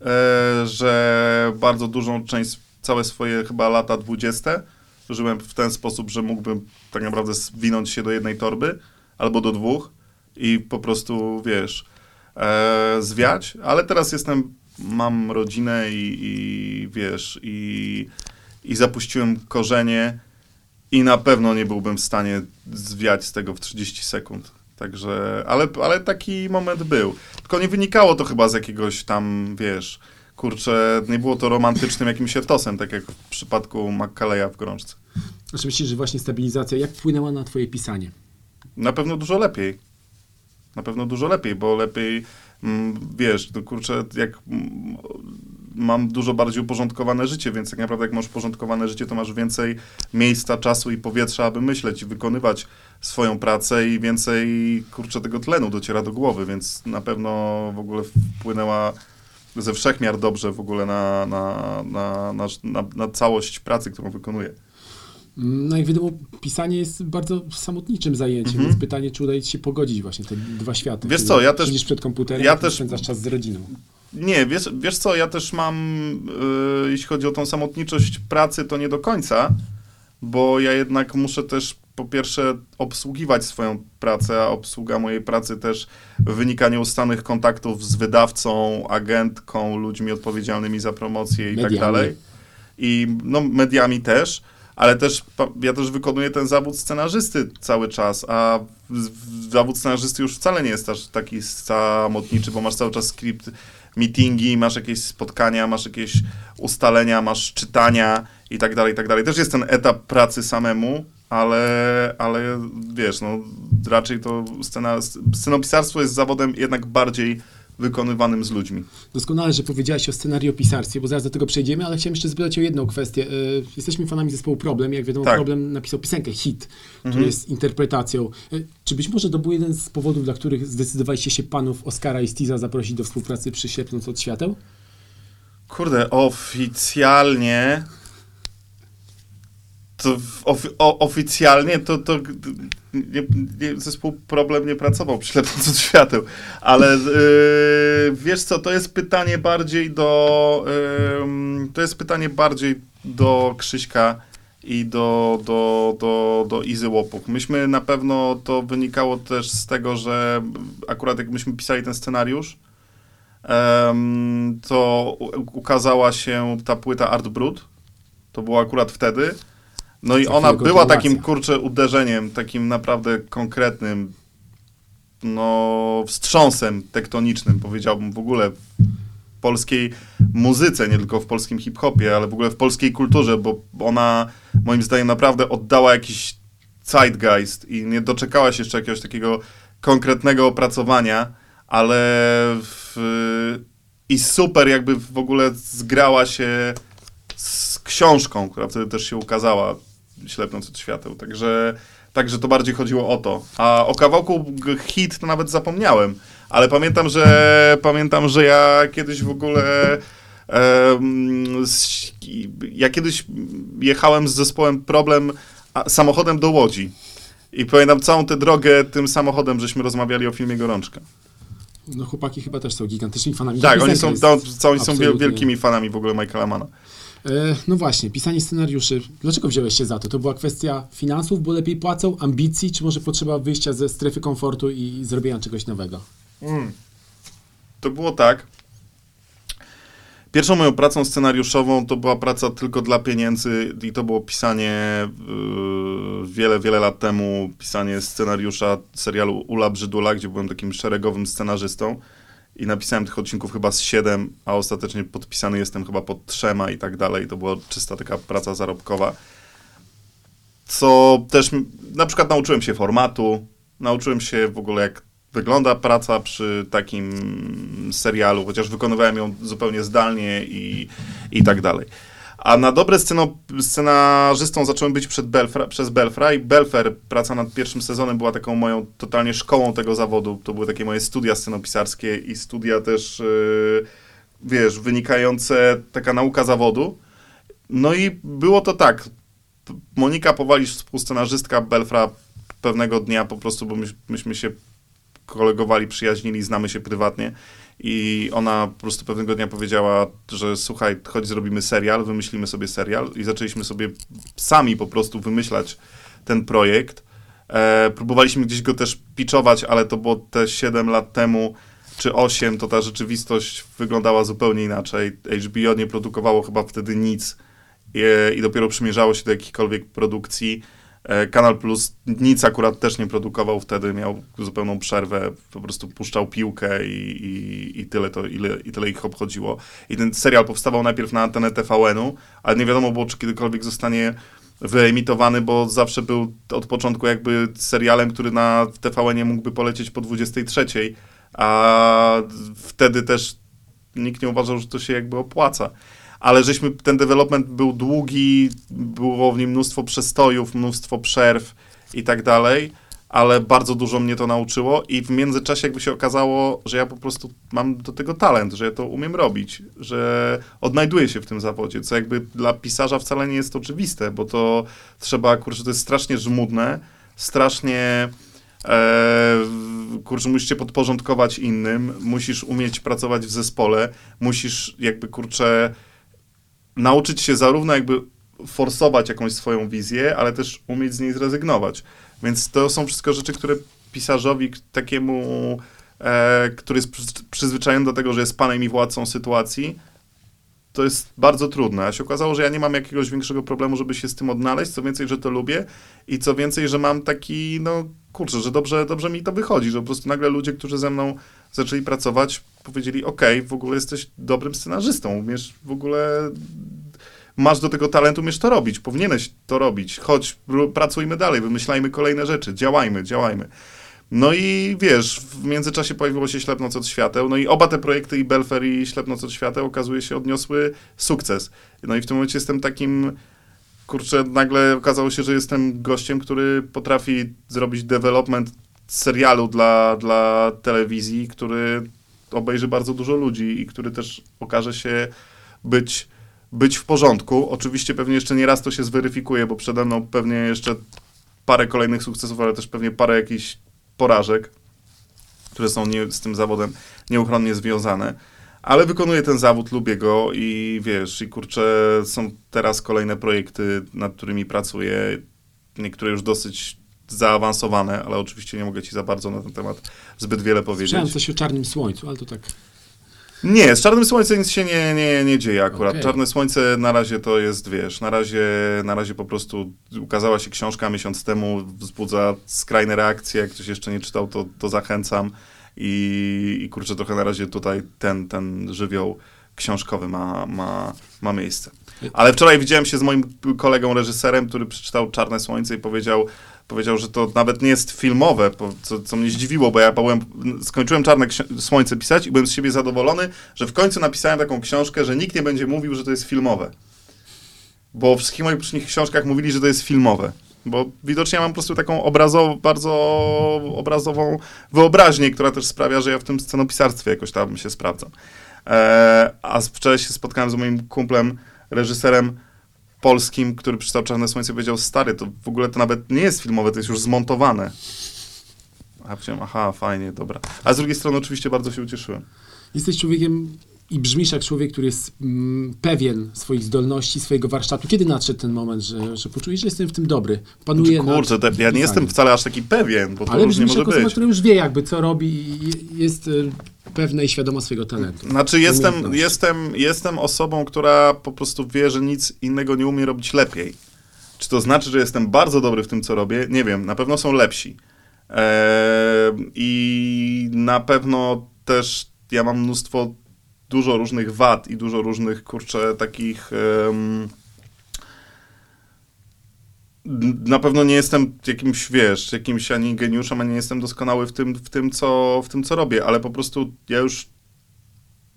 e, że bardzo dużą część, całe swoje chyba lata dwudzieste żyłem w ten sposób, że mógłbym tak naprawdę zwinąć się do jednej torby albo do dwóch i po prostu, wiesz, e, zwiać, ale teraz jestem, mam rodzinę i, i wiesz, i, i zapuściłem korzenie i na pewno nie byłbym w stanie zwiać z tego w 30 sekund. Także, ale, ale taki moment był. Tylko nie wynikało to chyba z jakiegoś tam, wiesz, kurczę, nie było to romantycznym jakimś etosem, tak jak w przypadku Maccaleya w Gorączce. Znaczy myślisz, że właśnie stabilizacja, jak wpłynęła na twoje pisanie? Na pewno dużo lepiej. Na pewno dużo lepiej, bo lepiej, mm, wiesz, no kurczę, jak mm, mam dużo bardziej uporządkowane życie, więc tak naprawdę jak masz uporządkowane życie, to masz więcej miejsca, czasu i powietrza, aby myśleć i wykonywać swoją pracę i więcej, kurczę, tego tlenu dociera do głowy, więc na pewno w ogóle wpłynęła ze wszechmiar dobrze w ogóle na, na, na, na, na, całość pracy, którą wykonuję. No jak wiadomo, pisanie jest bardzo samotniczym zajęciem, Mhm. więc pytanie, czy udaje ci się pogodzić właśnie te dwa światy. Wiesz co, ja też- Siedzisz przed komputerem, ja też- spędzasz czas z rodziną. Nie, wiesz, wiesz co, ja też mam, y, jeśli chodzi o tą samotniczość pracy, to nie do końca, bo ja jednak muszę też po pierwsze obsługiwać swoją pracę, a obsługa mojej pracy też wynika nieustannych kontaktów z wydawcą, agentką, ludźmi odpowiedzialnymi za promocję i tak Mediami. dalej. I no, mediami też, ale też ja też wykonuję ten zawód scenarzysty cały czas, a zawód scenarzysty już wcale nie jest aż taki samotniczy, bo masz cały czas skrypt, meetingi, masz jakieś spotkania, masz jakieś ustalenia, masz czytania i tak dalej, i tak dalej. Też jest ten etap pracy samemu, ale, ale wiesz, no raczej to scena, scenopisarstwo jest zawodem jednak bardziej wykonywanym z ludźmi. Doskonale, że powiedziałeś o scenariopisarstwie, bo zaraz do tego przejdziemy, ale chciałem jeszcze zapytać o jedną kwestię. Y, Jesteśmy fanami zespołu Problem. Jak wiadomo, Tak. Problem napisał piosenkę Hit, który Mhm. jest interpretacją. Y, Czy być może to był jeden z powodów, dla których zdecydowaliście się panów Oscara i Stiza zaprosić do współpracy przy Ślepnąc od świateł? Kurde, oficjalnie. To ofi o, oficjalnie to, to nie, nie, zespół problem nie pracował przy Ślepnąc od świateł, ale yy, wiesz co, to jest pytanie bardziej do ym, to jest pytanie bardziej do Krzyśka i do, do, do, do Izy Łopuch. Myśmy na pewno, to wynikało też z tego, że akurat jak myśmy pisali ten scenariusz, to ukazała się ta płyta Art Brut. To było akurat wtedy. No i ona była takim, kurczę, uderzeniem, takim naprawdę konkretnym, no, wstrząsem tektonicznym, powiedziałbym w ogóle w polskiej muzyce, nie tylko w polskim hip-hopie, ale w ogóle w polskiej kulturze, bo ona moim zdaniem naprawdę oddała jakiś zeitgeist i nie doczekała się jeszcze jakiegoś takiego konkretnego opracowania, ale w, i super jakby w ogóle zgrała się z książką, która wtedy też się ukazała, Ślepnąc od świateł, także, także to bardziej chodziło o to. A o kawałku hit to nawet zapomniałem, ale pamiętam, że pamiętam, że ja kiedyś w ogóle ja kiedyś jechałem z zespołem Problem a, samochodem do Łodzi i pamiętam całą tę drogę tym samochodem, żeśmy rozmawiali o filmie Gorączka. No chłopaki chyba też są gigantycznymi fanami. Tak, Ta oni są, to, oni są wielkimi fanami w ogóle Michaela Mana. E, no właśnie, pisanie scenariuszy. Dlaczego wziąłeś się za to? To była kwestia finansów, bo lepiej płacą, ambicji, czy może potrzeba wyjścia ze strefy komfortu i zrobienia czegoś nowego? To było tak. Pierwszą moją pracą scenariuszową to była praca tylko dla pieniędzy i to było pisanie yy, wiele, wiele lat temu, pisanie scenariusza serialu Ula Brzydula, gdzie byłem takim szeregowym scenarzystą i napisałem tych odcinków chyba z siedem, a ostatecznie podpisany jestem chyba pod trzema i tak dalej. To była czysta taka praca zarobkowa. Co też na przykład nauczyłem się formatu, nauczyłem się w ogóle jak wygląda praca przy takim serialu, chociaż wykonywałem ją zupełnie zdalnie i, i tak dalej. A na dobre sceno, scenarzystą zacząłem być przed Belfra, przez Belfra i Belfer, praca nad pierwszym sezonem była taką moją totalnie szkołą tego zawodu. To były takie moje studia scenopisarskie i studia też, yy, wiesz, wynikające, taka nauka zawodu. No i było to tak. Monika Powalisz, współscenarzystka Belfra, pewnego dnia po prostu, bo myś, myśmy się kolegowali, przyjaźnili, znamy się prywatnie i ona po prostu pewnego dnia powiedziała, że słuchaj, chodź zrobimy serial, wymyślimy sobie serial i zaczęliśmy sobie sami po prostu wymyślać ten projekt. E, próbowaliśmy gdzieś go też pitchować, ale to było te 7 lat temu czy 8, to ta rzeczywistość wyglądała zupełnie inaczej. HBO nie produkowało chyba wtedy nic i, i dopiero przymierzało się do jakichkolwiek produkcji. E, Kanal Plus nic akurat też nie produkował wtedy, miał zupełną przerwę, po prostu puszczał piłkę i, i, i, tyle, to, ile, i tyle ich obchodziło. I ten serial powstawał najpierw na antenę TVN-u, ale nie wiadomo było, czy kiedykolwiek zostanie wyemitowany, bo zawsze był od początku jakby serialem, który na TVN-ie mógłby polecieć po 23, a wtedy też nikt nie uważał, że to się jakby opłaca. Ale żeśmy, ten development był długi, było w nim mnóstwo przestojów, mnóstwo przerw i tak dalej, ale bardzo dużo mnie to nauczyło i w międzyczasie jakby się okazało, że ja po prostu mam do tego talent, że ja to umiem robić, że odnajduję się w tym zawodzie, co jakby dla pisarza wcale nie jest oczywiste, bo to trzeba, kurczę, to jest strasznie żmudne, strasznie e, kurczę, musisz się podporządkować innym, musisz umieć pracować w zespole, musisz jakby, kurczę, nauczyć się zarówno jakby forsować jakąś swoją wizję, ale też umieć z niej zrezygnować. Więc to są wszystko rzeczy, które pisarzowi takiemu, e, który jest przy, przyzwyczajony do tego, że jest panem i władcą sytuacji, to jest bardzo trudne. A się okazało, że ja nie mam jakiegoś większego problemu, żeby się z tym odnaleźć, co więcej, że to lubię i co więcej, że mam taki, no kurczę, że dobrze, dobrze mi to wychodzi, że po prostu nagle ludzie, którzy ze mną zaczęli pracować, powiedzieli, okej, w ogóle jesteś dobrym scenarzystą, umiesz w ogóle masz do tego talentu, umiesz to robić, powinieneś to robić, chodź, pracujmy dalej, wymyślajmy kolejne rzeczy, działajmy, działajmy. No i wiesz, w międzyczasie pojawiło się Ślepnoc od świateł, no i oba te projekty, i Belfer, i Ślepnoc od świateł, okazuje się, odniosły sukces. No i w tym momencie jestem takim, kurczę, nagle okazało się, że jestem gościem, który potrafi zrobić development serialu dla, dla telewizji, który obejrzy bardzo dużo ludzi i który też okaże się być, być w porządku. Oczywiście pewnie jeszcze nie raz to się zweryfikuje, bo przede mną pewnie jeszcze parę kolejnych sukcesów, ale też pewnie parę jakichś porażek, które są nie, z tym zawodem nieuchronnie związane. Ale wykonuję ten zawód, lubię go i wiesz, i kurczę, są teraz kolejne projekty, nad którymi pracuję. Niektóre już dosyć zaawansowane, ale oczywiście nie mogę ci za bardzo na ten temat zbyt wiele powiedzieć. Słyszałem coś o Czarnym Słońcu, ale to tak... Nie, z Czarnym Słońcem nic się nie, nie, nie dzieje akurat. Okej. Czarne Słońce na razie to jest, wiesz, na razie, na razie po prostu ukazała się książka miesiąc temu, wzbudza skrajne reakcje, jak ktoś jeszcze nie czytał, to, to zachęcam i, i kurczę, trochę na razie tutaj ten, ten żywioł książkowy ma, ma, ma miejsce. Ale wczoraj widziałem się z moim kolegą reżyserem, który przeczytał Czarne Słońce i powiedział, powiedział, że to nawet nie jest filmowe, co, co mnie zdziwiło, bo ja byłem, skończyłem Czarne Słońce pisać i byłem z siebie zadowolony, że w końcu napisałem taką książkę, że nikt nie będzie mówił, że to jest filmowe. Bo w wszystkich moich książkach mówili, że to jest filmowe. Bo widocznie ja mam po prostu taką obrazow, bardzo obrazową wyobraźnię, która też sprawia, że ja w tym scenopisarstwie jakoś tam się sprawdzam. E, a wczoraj się spotkałem z moim kumplem, reżyserem polskim, który przeczytał Czarne Słońce i powiedział, stary, to w ogóle to nawet nie jest filmowe, to jest już zmontowane. A powiedziałem, aha, fajnie, dobra. A z drugiej strony oczywiście bardzo się ucieszyłem. Jesteś człowiekiem i brzmisz jak człowiek, który jest mm, pewien swoich zdolności, swojego warsztatu. Kiedy nadszedł ten moment, że, że poczujesz, że jestem w tym dobry? Panuje Znaczy, kurczę, te, ja nie jestem wcale aż taki pewien, bo to Ale różnie brzmisz może jako osoba, być. która już wie jakby, co robi i jest y, pewna i świadoma swojego talentu. Znaczy jestem, jestem, jestem osobą, która po prostu wie, że nic innego nie umie robić lepiej. Czy to znaczy, że jestem bardzo dobry w tym, co robię? Nie wiem, na pewno są lepsi. Eee, I na pewno też ja mam mnóstwo, dużo różnych wad i dużo różnych, kurczę, takich... n- na pewno nie jestem jakimś, wiesz, jakimś ani geniuszem, ani nie jestem doskonały w tym, w tym, co, w tym, co robię, ale po prostu ja już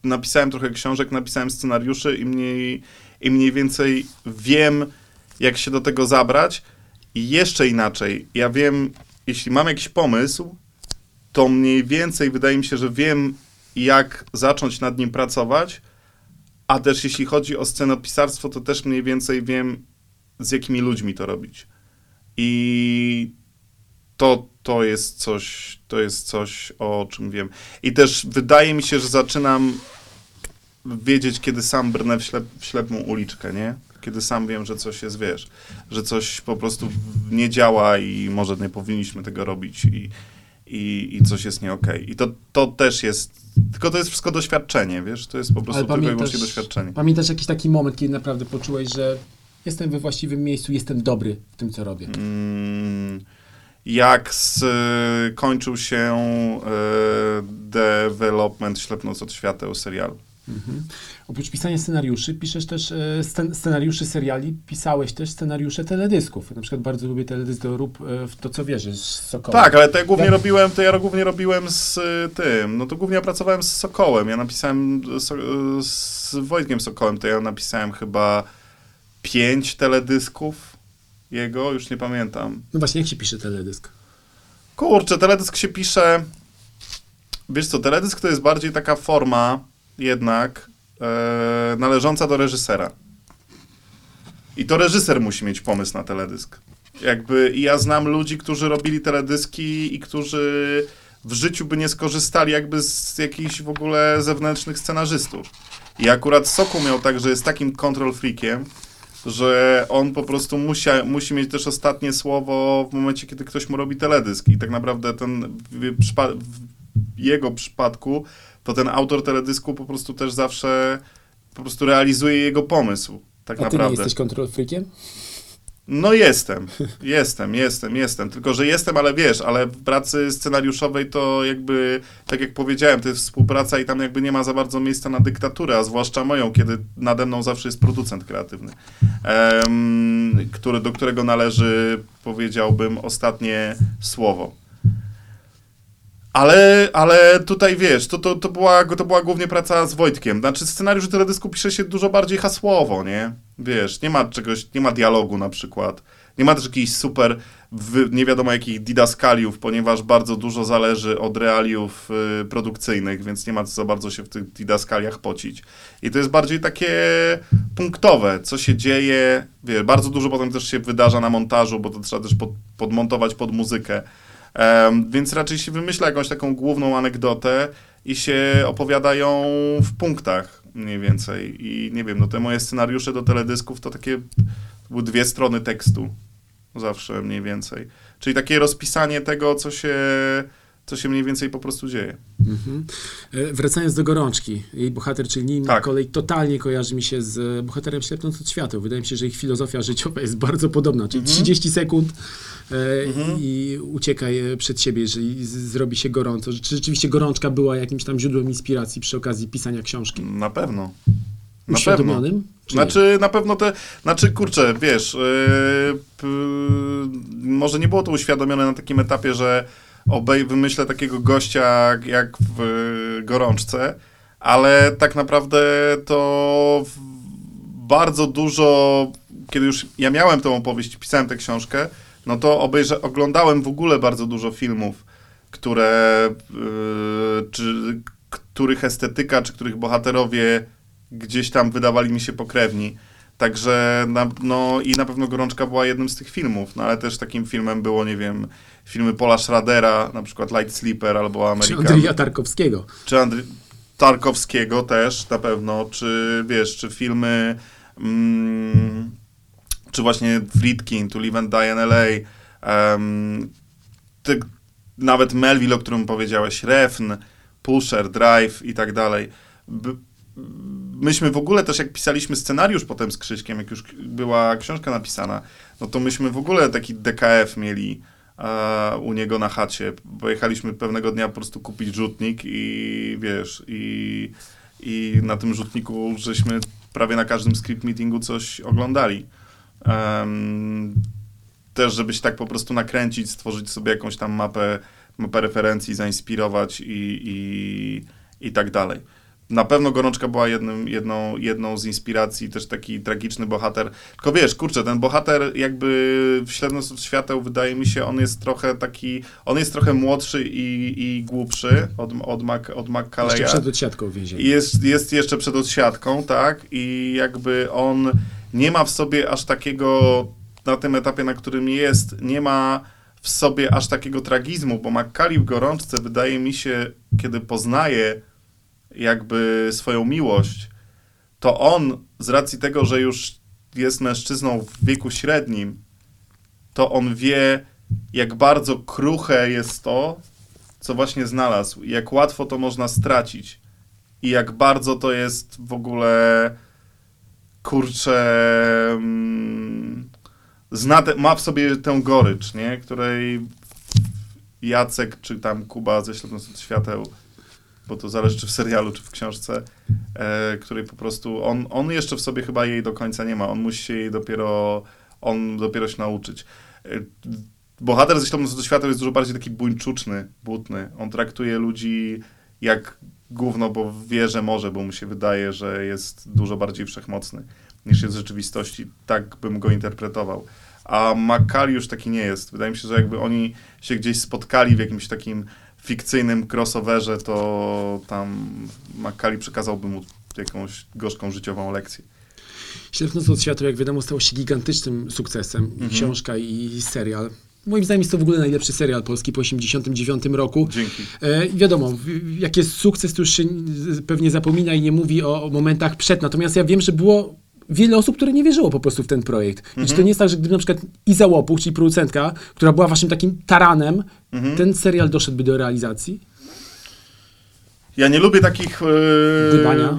napisałem trochę książek, napisałem scenariuszy i mniej, i mniej więcej wiem, jak się do tego zabrać. I jeszcze inaczej, ja wiem, jeśli mam jakiś pomysł, to mniej więcej wydaje mi się, że wiem, jak zacząć nad nim pracować, a też jeśli chodzi o scenopisarstwo, to też mniej więcej wiem, z jakimi ludźmi to robić. I to, to jest coś, to jest coś, o czym wiem. I też wydaje mi się, że zaczynam wiedzieć, kiedy sam brnę w, ślep, w ślepą uliczkę, nie? Kiedy sam wiem, że coś jest, wiesz, że coś po prostu nie działa i może nie powinniśmy tego robić i, i, i coś jest nie okej. I to, to też jest, tylko to jest wszystko doświadczenie, wiesz, to jest po prostu tylko i wyłącznie doświadczenie. pamiętasz jakiś taki moment, kiedy naprawdę poczułeś, że jestem we właściwym miejscu, jestem dobry w tym, co robię? Mm, jak skończył się e, development Ślepnoc od świateł serialu. Oprócz pisania scenariuszy, piszesz też e, scen- scenariuszy seriali, pisałeś też scenariusze teledysków. Na przykład bardzo lubię teledysk do Rób e, w to, co wierzysz, z Sokołem. Tak, ale to ja głównie robiłem, to ja głównie robiłem z y, tym, no to głównie ja pracowałem z Sokołem. Ja napisałem so, z Wojtkiem Sokołem, to ja napisałem chyba pięć teledysków jego, już nie pamiętam. No właśnie, jak się pisze teledysk? Kurczę, teledysk się pisze. Wiesz co, teledysk to jest bardziej taka forma jednak e, należąca do reżysera. I to reżyser musi mieć pomysł na teledysk. Jakby ja znam ludzi, którzy robili teledyski i którzy w życiu by nie skorzystali jakby z jakichś w ogóle zewnętrznych scenarzystów. I akurat Soku miał tak, że jest takim control freakiem, że on po prostu musi, musi mieć też ostatnie słowo w momencie, kiedy ktoś mu robi teledysk. I tak naprawdę ten w, przypa- w jego przypadku, to ten autor teledysku po prostu też zawsze po prostu realizuje jego pomysł. Tak A ty nie jesteś control freakiem? No jestem, jestem, jestem, jestem. Tylko, że jestem, ale wiesz, ale w pracy scenariuszowej to jakby, tak jak powiedziałem, to jest współpraca i tam jakby nie ma za bardzo miejsca na dyktaturę, a zwłaszcza moją, kiedy nade mną zawsze jest producent kreatywny, em, który, do którego należy, powiedziałbym, ostatnie słowo. Ale, ale tutaj wiesz, to, to, to, była, to była głównie praca z Wojtkiem. Znaczy, scenariusz teledysku pisze się dużo bardziej hasłowo, nie? Wiesz, nie ma czegoś, nie ma dialogu na przykład. Nie ma też jakichś super, nie wiadomo jakich didaskaliów, ponieważ bardzo dużo zależy od realiów y, produkcyjnych, więc nie ma za bardzo się w tych didaskaliach pocić. I to jest bardziej takie punktowe, co się dzieje. Wiesz, bardzo dużo potem też się wydarza na montażu, bo to trzeba też pod, podmontować pod muzykę. Em, więc raczej się wymyśla jakąś taką główną anegdotę i się opowiadają w punktach mniej więcej. I nie wiem, no te moje scenariusze do teledysków to takie to były dwie strony tekstu zawsze mniej więcej. Czyli takie rozpisanie tego, co się, co się mniej więcej po prostu dzieje. Mhm. E, Wracając do gorączki, jej bohater, czyli Nina, Tak. kolej totalnie kojarzy mi się z e, bohaterem ślepnąc od światła. Wydaje mi się, że ich filozofia życiowa jest bardzo podobna, czyli 30 sekund e, i uciekaj e, przed siebie, jeżeli zrobi się gorąco. Czy rzeczywiście gorączka była jakimś tam źródłem inspiracji przy okazji pisania książki? Na pewno. Na pewno. Uświadomionym? Czy nie? Znaczy, na pewno te, znaczy, kurczę, wiesz, yy, p, może nie było to uświadomione na takim etapie, że obej wymyślę takiego gościa jak, w gorączce, ale tak naprawdę to bardzo dużo, kiedy już ja miałem tą opowieść, pisałem tę książkę, no to obejrza, oglądałem w ogóle bardzo dużo filmów, które, yy, czy których estetyka, czy których bohaterowie gdzieś tam wydawali mi się pokrewni. Także, na, no i na pewno Gorączka była jednym z tych filmów, no ale też takim filmem było, nie wiem, filmy Paula Schradera, na przykład Light Sleeper albo Czy American. Andrzeja Tarkowskiego? Czy Andry... Tarkowskiego też na pewno, czy wiesz, czy filmy, mm, czy właśnie Friedkin, To Live and Die in L.A., em, ty, nawet Melville, o którym powiedziałeś, Refn, Pusher, Drive i tak dalej. B- myśmy w ogóle też, jak pisaliśmy scenariusz potem z Krzyśkiem, jak już była książka napisana, no to myśmy w ogóle taki DKF mieli e, u niego na chacie. Pojechaliśmy pewnego dnia po prostu kupić rzutnik i wiesz, i, i na tym rzutniku żeśmy prawie na każdym script meetingu coś oglądali. Em, też, żeby się tak po prostu nakręcić, stworzyć sobie jakąś tam mapę, mapę referencji, zainspirować i, i, i tak dalej. Na pewno Gorączka była jednym, jedną, jedną z inspiracji, też taki tragiczny bohater. Tylko wiesz, kurczę, ten bohater jakby w Śledząc od świateł, wydaje mi się, on jest trochę taki, on jest trochę młodszy i, i głupszy od, od, Mac, od Jeszcze McCalleya. przed odsiadką w więzieniu. I Jest, jest jeszcze przed odsiadką, tak? I jakby on nie ma w sobie aż takiego, na tym etapie, na którym jest, nie ma w sobie aż takiego tragizmu, bo Macaulay w gorączce wydaje mi się, kiedy poznaje jakby swoją miłość, to on z racji tego, że już jest mężczyzną w wieku średnim, to on wie, jak bardzo kruche jest to, co właśnie znalazł, jak łatwo to można stracić i jak bardzo to jest w ogóle kurczę mm, zna te, ma w sobie tę gorycz, nie? Której Jacek czy tam Kuba ze od świateł bo to zależy czy w serialu, czy w książce, e, której po prostu on, on jeszcze w sobie chyba jej do końca nie ma. On musi się jej dopiero, on dopiero się nauczyć. E, bohater ze Śląsku do świata jest dużo bardziej taki buńczuczny, butny. On traktuje ludzi jak gówno, bo wie, że może, bo mu się wydaje, że jest dużo bardziej wszechmocny niż jest w rzeczywistości. Tak bym go interpretował. A Makali już taki nie jest. Wydaje mi się, że jakby oni się gdzieś spotkali w jakimś takim fikcyjnym crossoverze, to tam Makali przekazałby mu jakąś gorzką życiową lekcję. Ślepnąc od światła, jak wiadomo, stało się gigantycznym sukcesem. Mhm. Książka, i serial. Moim zdaniem jest to w ogóle najlepszy serial polski po 1989 roku. Dzięki. E, wiadomo, jak jest sukces, to już się pewnie zapomina i nie mówi o, o momentach przed. Natomiast ja wiem, że było wiele osób, które nie wierzyło po prostu w ten projekt. I czy to nie jest tak, że gdyby na przykład Iza Łopuch, czyli producentka, która była waszym takim taranem, ten serial doszedłby do realizacji? Ja nie lubię takich. Yy, Gdybania?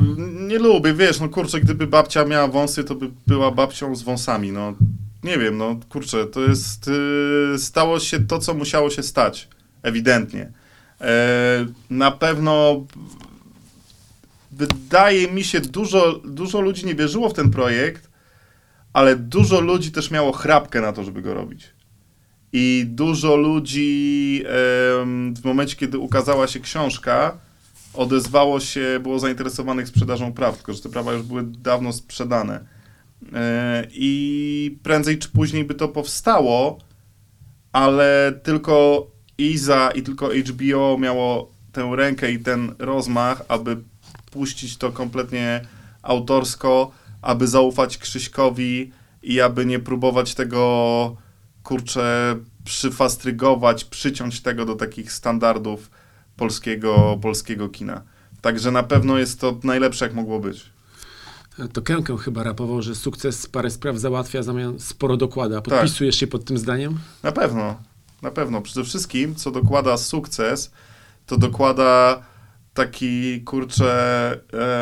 Nie lubię, wiesz, no kurczę, gdyby babcia miała wąsy, to by była babcią z wąsami, no. Nie wiem, no kurczę, to jest. Yy, stało się to, co musiało się stać. Ewidentnie. E, na pewno. Wydaje mi się, dużo, dużo ludzi nie wierzyło w ten projekt, ale dużo ludzi też miało chrapkę na to, żeby go robić. I dużo ludzi w momencie, kiedy ukazała się książka, odezwało się, było zainteresowanych sprzedażą praw, tylko że te prawa już były dawno sprzedane. E, I prędzej czy później by to powstało, ale tylko Iza i tylko HBO miało tę rękę i ten rozmach, aby puścić to kompletnie autorsko, aby zaufać Krzyśkowi i aby nie próbować tego, kurczę, przyfastrygować, przyciąć tego do takich standardów polskiego, polskiego kina. Także na pewno jest to najlepsze, jak mogło być. To Kękę chyba rapował, że sukces parę spraw załatwia, zamiast sporo dokłada. Podpisujesz się pod tym zdaniem? Na pewno, na pewno. Przede wszystkim, co dokłada sukces, to dokłada taki, kurczę,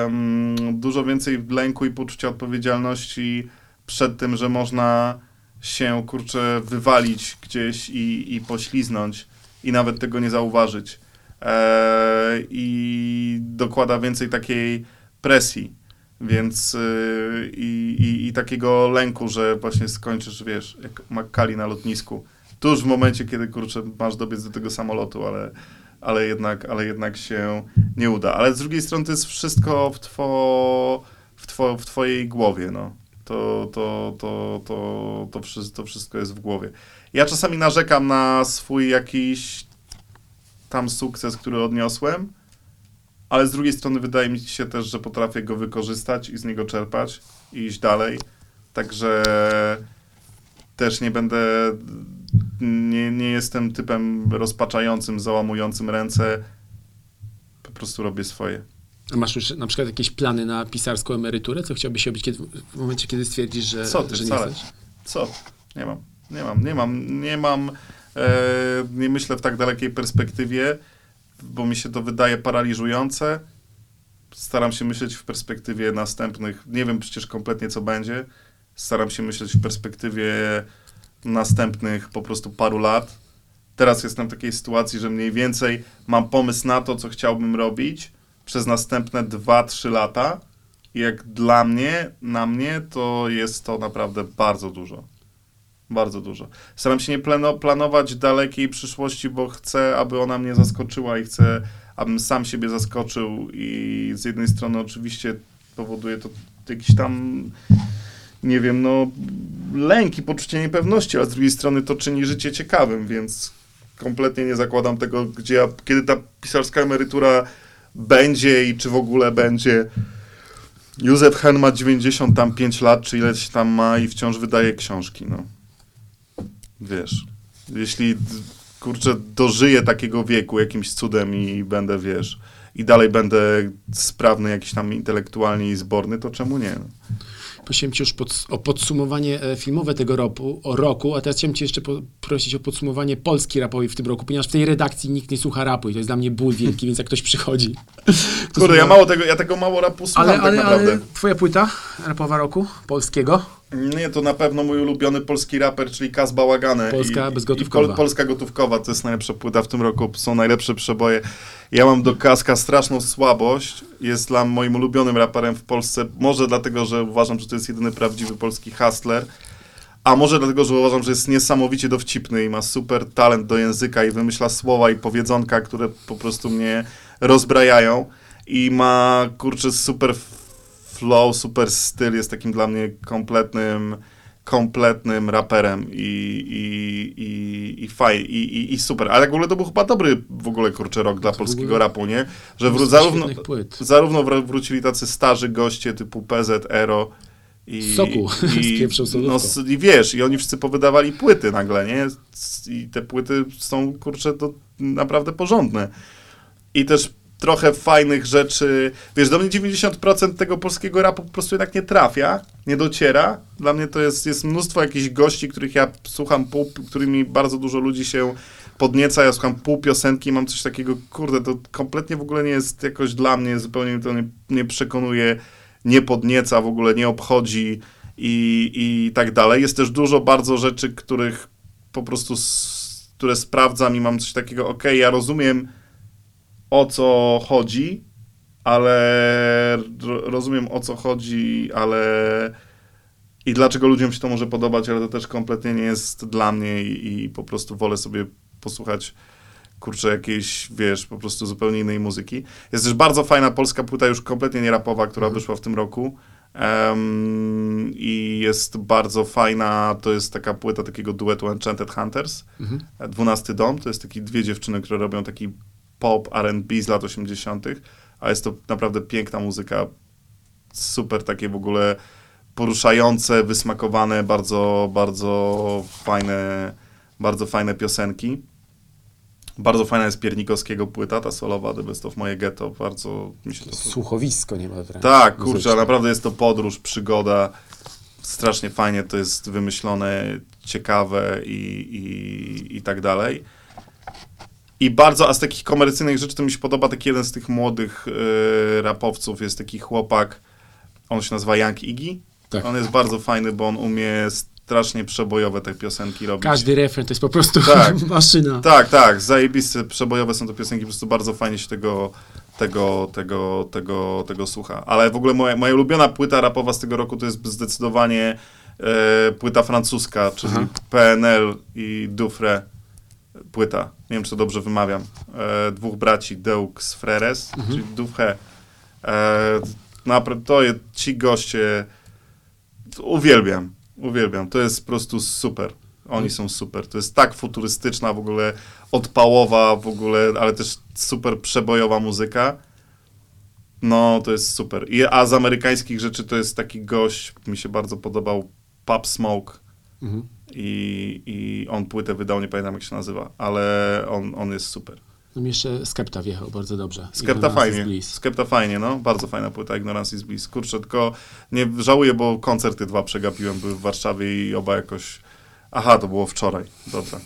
em, dużo więcej lęku i poczucia odpowiedzialności przed tym, że można się, kurczę, wywalić gdzieś i, i pośliznąć i nawet tego nie zauważyć. E, I dokłada więcej takiej presji. Więc yy, i, i, takiego lęku, że właśnie skończysz, wiesz, jak Makkali na lotnisku. Tuż w momencie, kiedy kurczę, masz dobiec do tego samolotu, ale, ale, jednak, ale jednak się nie uda. Ale z drugiej strony to jest wszystko w, two, w, two, w twojej głowie, no. To, to, to, to, to, to wszystko jest w głowie. Ja czasami narzekam na swój jakiś tam sukces, który odniosłem, ale z drugiej strony wydaje mi się też, że potrafię go wykorzystać i z niego czerpać i iść dalej. Także też nie będę, nie, nie jestem typem rozpaczającym, załamującym ręce. Po prostu robię swoje. A masz już na przykład jakieś plany na pisarską emeryturę? Co chciałbyś robić kiedy, w momencie, kiedy stwierdzisz, że, Co ty, że nie wcale. chcesz? Co? Nie mam, nie mam, nie mam, nie mam, e, nie myślę w tak dalekiej perspektywie, bo mi się to wydaje paraliżujące. Staram się myśleć w perspektywie następnych, nie wiem przecież kompletnie co będzie. Staram się myśleć w perspektywie następnych po prostu paru lat. Teraz jestem w takiej sytuacji, że mniej więcej mam pomysł na to, co chciałbym robić przez następne 2-3 lata. I jak dla mnie, na mnie, to jest to naprawdę bardzo dużo. Bardzo dużo. Staram się nie plano, planować dalekiej przyszłości, bo chcę, aby ona mnie zaskoczyła i chcę, abym sam siebie zaskoczył. I z jednej strony oczywiście powoduje to jakiś tam, nie wiem, no, lęk i poczucie niepewności, a z drugiej strony to czyni życie ciekawym, więc kompletnie nie zakładam tego, gdzie ja, kiedy ta pisarska emerytura będzie i czy w ogóle będzie. Józef Hen ma 95 lat, czy ileś tam ma i wciąż wydaje książki, no. Wiesz, jeśli, kurczę, dożyję takiego wieku jakimś cudem i będę, wiesz, i dalej będę sprawny jakiś tam intelektualnie i zborny, to czemu nie? No. Prosiłem cię już pod, o podsumowanie e, filmowe tego roku, o roku, a teraz chciałem cię jeszcze prosić o podsumowanie Polski rapowej w tym roku, ponieważ w tej redakcji nikt nie słucha rapu i to jest dla mnie ból wielki, więc jak ktoś przychodzi... Kurde, ja mało tego, ja tego mało rapu słucham Ale, tak ale, naprawdę. ale twoja płyta? rapowa roku polskiego? Nie, to na pewno mój ulubiony polski raper, czyli Kaz Bałagane. Polska I, bezgotówkowa. I pol, Polska gotówkowa, to jest najlepsza płyta w tym roku, są najlepsze przeboje. Ja mam do Kaska straszną słabość, jest dla moim ulubionym raperem w Polsce, może dlatego, że uważam, że to jest jedyny prawdziwy polski hustler, a może dlatego, że uważam, że jest niesamowicie dowcipny i ma super talent do języka i wymyśla słowa i powiedzonka, które po prostu mnie rozbrajają i ma, kurczę, super flow, super styl, jest takim dla mnie kompletnym kompletnym raperem i, i, i, i, faj, i, i, i super. Ale w ogóle to był chyba dobry w ogóle, kurczę, rok dla polskiego rapu, nie? Że wró- zarówno, zarówno wr- wrócili tacy starzy goście typu PZ, Ero i... Soku solówką. no, I wiesz, i oni wszyscy powydawali płyty nagle, nie? I te płyty są, kurczę, to naprawdę porządne. I też trochę fajnych rzeczy. Wiesz, do mnie 90% tego polskiego rapu po prostu jednak nie trafia, nie dociera. Dla mnie to jest, jest mnóstwo jakichś gości, których ja słucham, pół, którymi bardzo dużo ludzi się podnieca. Ja słucham pół piosenki i mam coś takiego, kurde, to kompletnie w ogóle nie jest jakoś dla mnie, zupełnie to nie, nie przekonuje, nie podnieca, w ogóle nie obchodzi i, i tak dalej. Jest też dużo bardzo rzeczy, których po prostu, które sprawdzam i mam coś takiego, okej, ja rozumiem o co chodzi, ale ro- rozumiem o co chodzi, ale i dlaczego ludziom się to może podobać, ale to też kompletnie nie jest dla mnie i, i po prostu wolę sobie posłuchać kurczę jakiejś, wiesz, po prostu zupełnie innej muzyki. Jest też bardzo fajna polska płyta, już kompletnie nie rapowa, która wyszła w tym roku. Em, I jest bardzo fajna, to jest taka płyta takiego duetu Enchanted Hunters. Mhm. 12 dom, to jest taki dwie dziewczyny, które robią taki pop R&B z lat 80., a jest to naprawdę piękna muzyka, super takie w ogóle poruszające, wysmakowane, bardzo, bardzo fajne, bardzo fajne piosenki. Bardzo fajna jest Piernikowskiego płyta, ta solowa The Best of Moje Ghetto, bardzo mi się to Słuchowisko nie ma tak, kurczę, muzyczne. naprawdę jest to podróż, przygoda. Strasznie fajnie to jest wymyślone, ciekawe i, i, i tak dalej. I bardzo, a z takich komercyjnych rzeczy to mi się podoba taki jeden z tych młodych y, rapowców, jest taki chłopak, on się nazywa Young Iggy. Tak. On jest bardzo fajny, bo on umie strasznie przebojowe te piosenki robić. Każdy refren to jest po prostu Tak. maszyna. Tak, tak, zajebiste, przebojowe są to piosenki, po prostu bardzo fajnie się tego, tego, tego, tego, tego słucha. Ale w ogóle moja, moja ulubiona płyta rapowa z tego roku to jest zdecydowanie e, płyta francuska, czyli Aha. PNL i Dufre płyta. Nie wiem, czy dobrze wymawiam. E, dwóch braci, Deux Freres, czyli Dufre. E, naprawdę, to jest, ci goście, uwielbiam, uwielbiam. To jest po prostu super. Oni są super. To jest tak futurystyczna, w ogóle odpałowa, w ogóle, ale też super przebojowa muzyka. No, to jest super. I, a z amerykańskich rzeczy to jest taki gość, mi się bardzo podobał, Pop Smoke. Mhm. I, I on płytę wydał, nie pamiętam jak się nazywa, ale on, on jest super. No jeszcze Skepta wjechał bardzo dobrze. Skepta fajnie. Skepta fajnie, no. Bardzo fajna płyta, Ignorance is Bliss. Kurczę, tylko nie żałuję, bo koncerty dwa przegapiłem, były w Warszawie i oba jakoś... Aha, to było wczoraj. Dobra.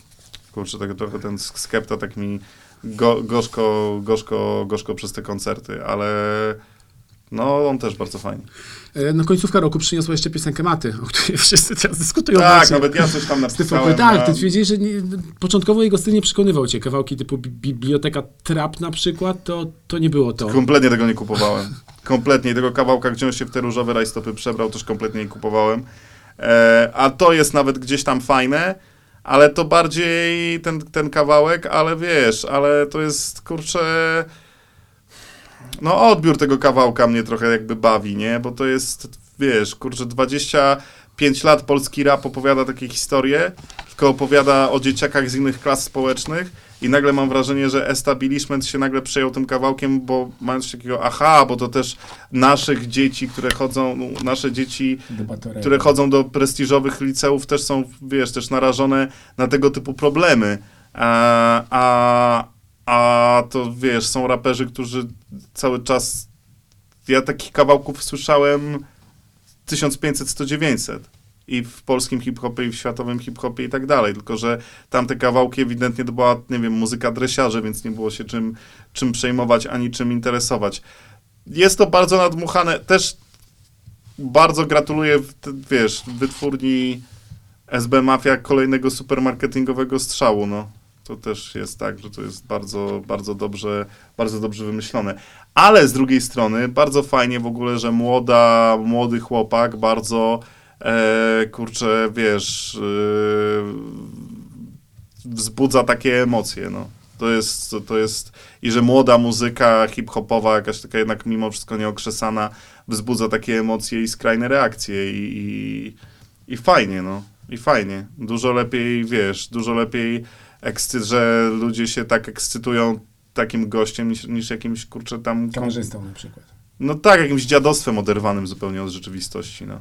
Kurczę, tak, trochę ten Skepta tak mi go, gorzko, gorzko, gorzko przez te koncerty, ale no, on też bardzo fajnie. E, No końcówka roku przyniosła jeszcze piosenkę Maty, o której wszyscy teraz dyskutują. Tak, Macie. nawet ja coś tam napisałem. tak, na- ty twierdziłeś, że nie, początkowo jego styl nie przekonywał cię. Kawałki typu bi- Biblioteka Trap na przykład, to, to nie było to. Kompletnie tego nie kupowałem. Kompletnie. I Tego kawałka, gdzie on się w te różowe rajstopy przebrał, też kompletnie nie kupowałem. E, a to jest nawet gdzieś tam fajne, ale to bardziej ten, ten kawałek, ale wiesz, ale to jest, kurczę... No odbiór tego kawałka mnie trochę jakby bawi, nie? Bo to jest, wiesz, kurczę, 25 lat polski rap opowiada takie historie, tylko opowiada o dzieciakach z innych klas społecznych i nagle mam wrażenie, że establishment się nagle przejął tym kawałkiem, bo mając takiego, aha, bo to też naszych dzieci, które chodzą, no, nasze dzieci, które chodzą do prestiżowych liceów, też są, wiesz, też narażone na tego typu problemy. A, a, a to, wiesz, są raperzy, którzy cały czas... Ja takich kawałków słyszałem 1500-1900 i w polskim hip-hopie, i w światowym hip-hopie i tak dalej, tylko że tamte kawałki ewidentnie to była, nie wiem, muzyka dresiarzy, więc nie było się czym, czym przejmować, ani czym interesować. Jest to bardzo nadmuchane, też bardzo gratuluję, wiesz, wytwórni SB Mafia kolejnego supermarketingowego strzału, no. To też jest tak, że to jest bardzo, bardzo dobrze, bardzo dobrze wymyślone. Ale z drugiej strony bardzo fajnie w ogóle, że młoda, młody chłopak bardzo, e, kurczę, wiesz, e, wzbudza takie emocje, no. To jest, to, jest, i że młoda muzyka hip-hopowa, jakaś taka jednak mimo wszystko nieokrzesana, wzbudza takie emocje i skrajne reakcje i, i, i fajnie, no. I fajnie. Dużo lepiej, wiesz, dużo lepiej, ekscy, że ludzie się tak ekscytują takim gościem niż, niż jakimś, kurczę, tam... Kamerzystą na przykład. No tak, jakimś dziadostwem oderwanym zupełnie od rzeczywistości, no.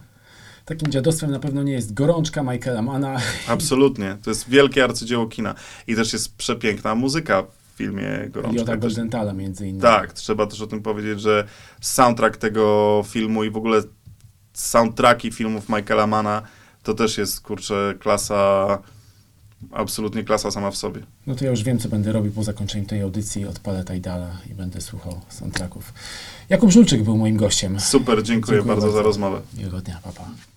Takim dziadostwem na pewno nie jest gorączka Michaela Mana. Absolutnie. To jest wielkie arcydzieło kina. I też jest przepiękna muzyka w filmie Gorączka. Jota Goldentala między innymi. Tak, trzeba też o tym powiedzieć, że soundtrack tego filmu i w ogóle soundtracki filmów Michaela Mana to też jest, kurczę, klasa, absolutnie klasa sama w sobie. No to ja już wiem, co będę robił po zakończeniu tej audycji. Odpalę Tidala i będę słuchał soundtracków. Jakub Żulczyk był moim gościem. Super, dziękuję, Dziękuję bardzo za bardzo. rozmowę. Miłego dnia, papa. Pa.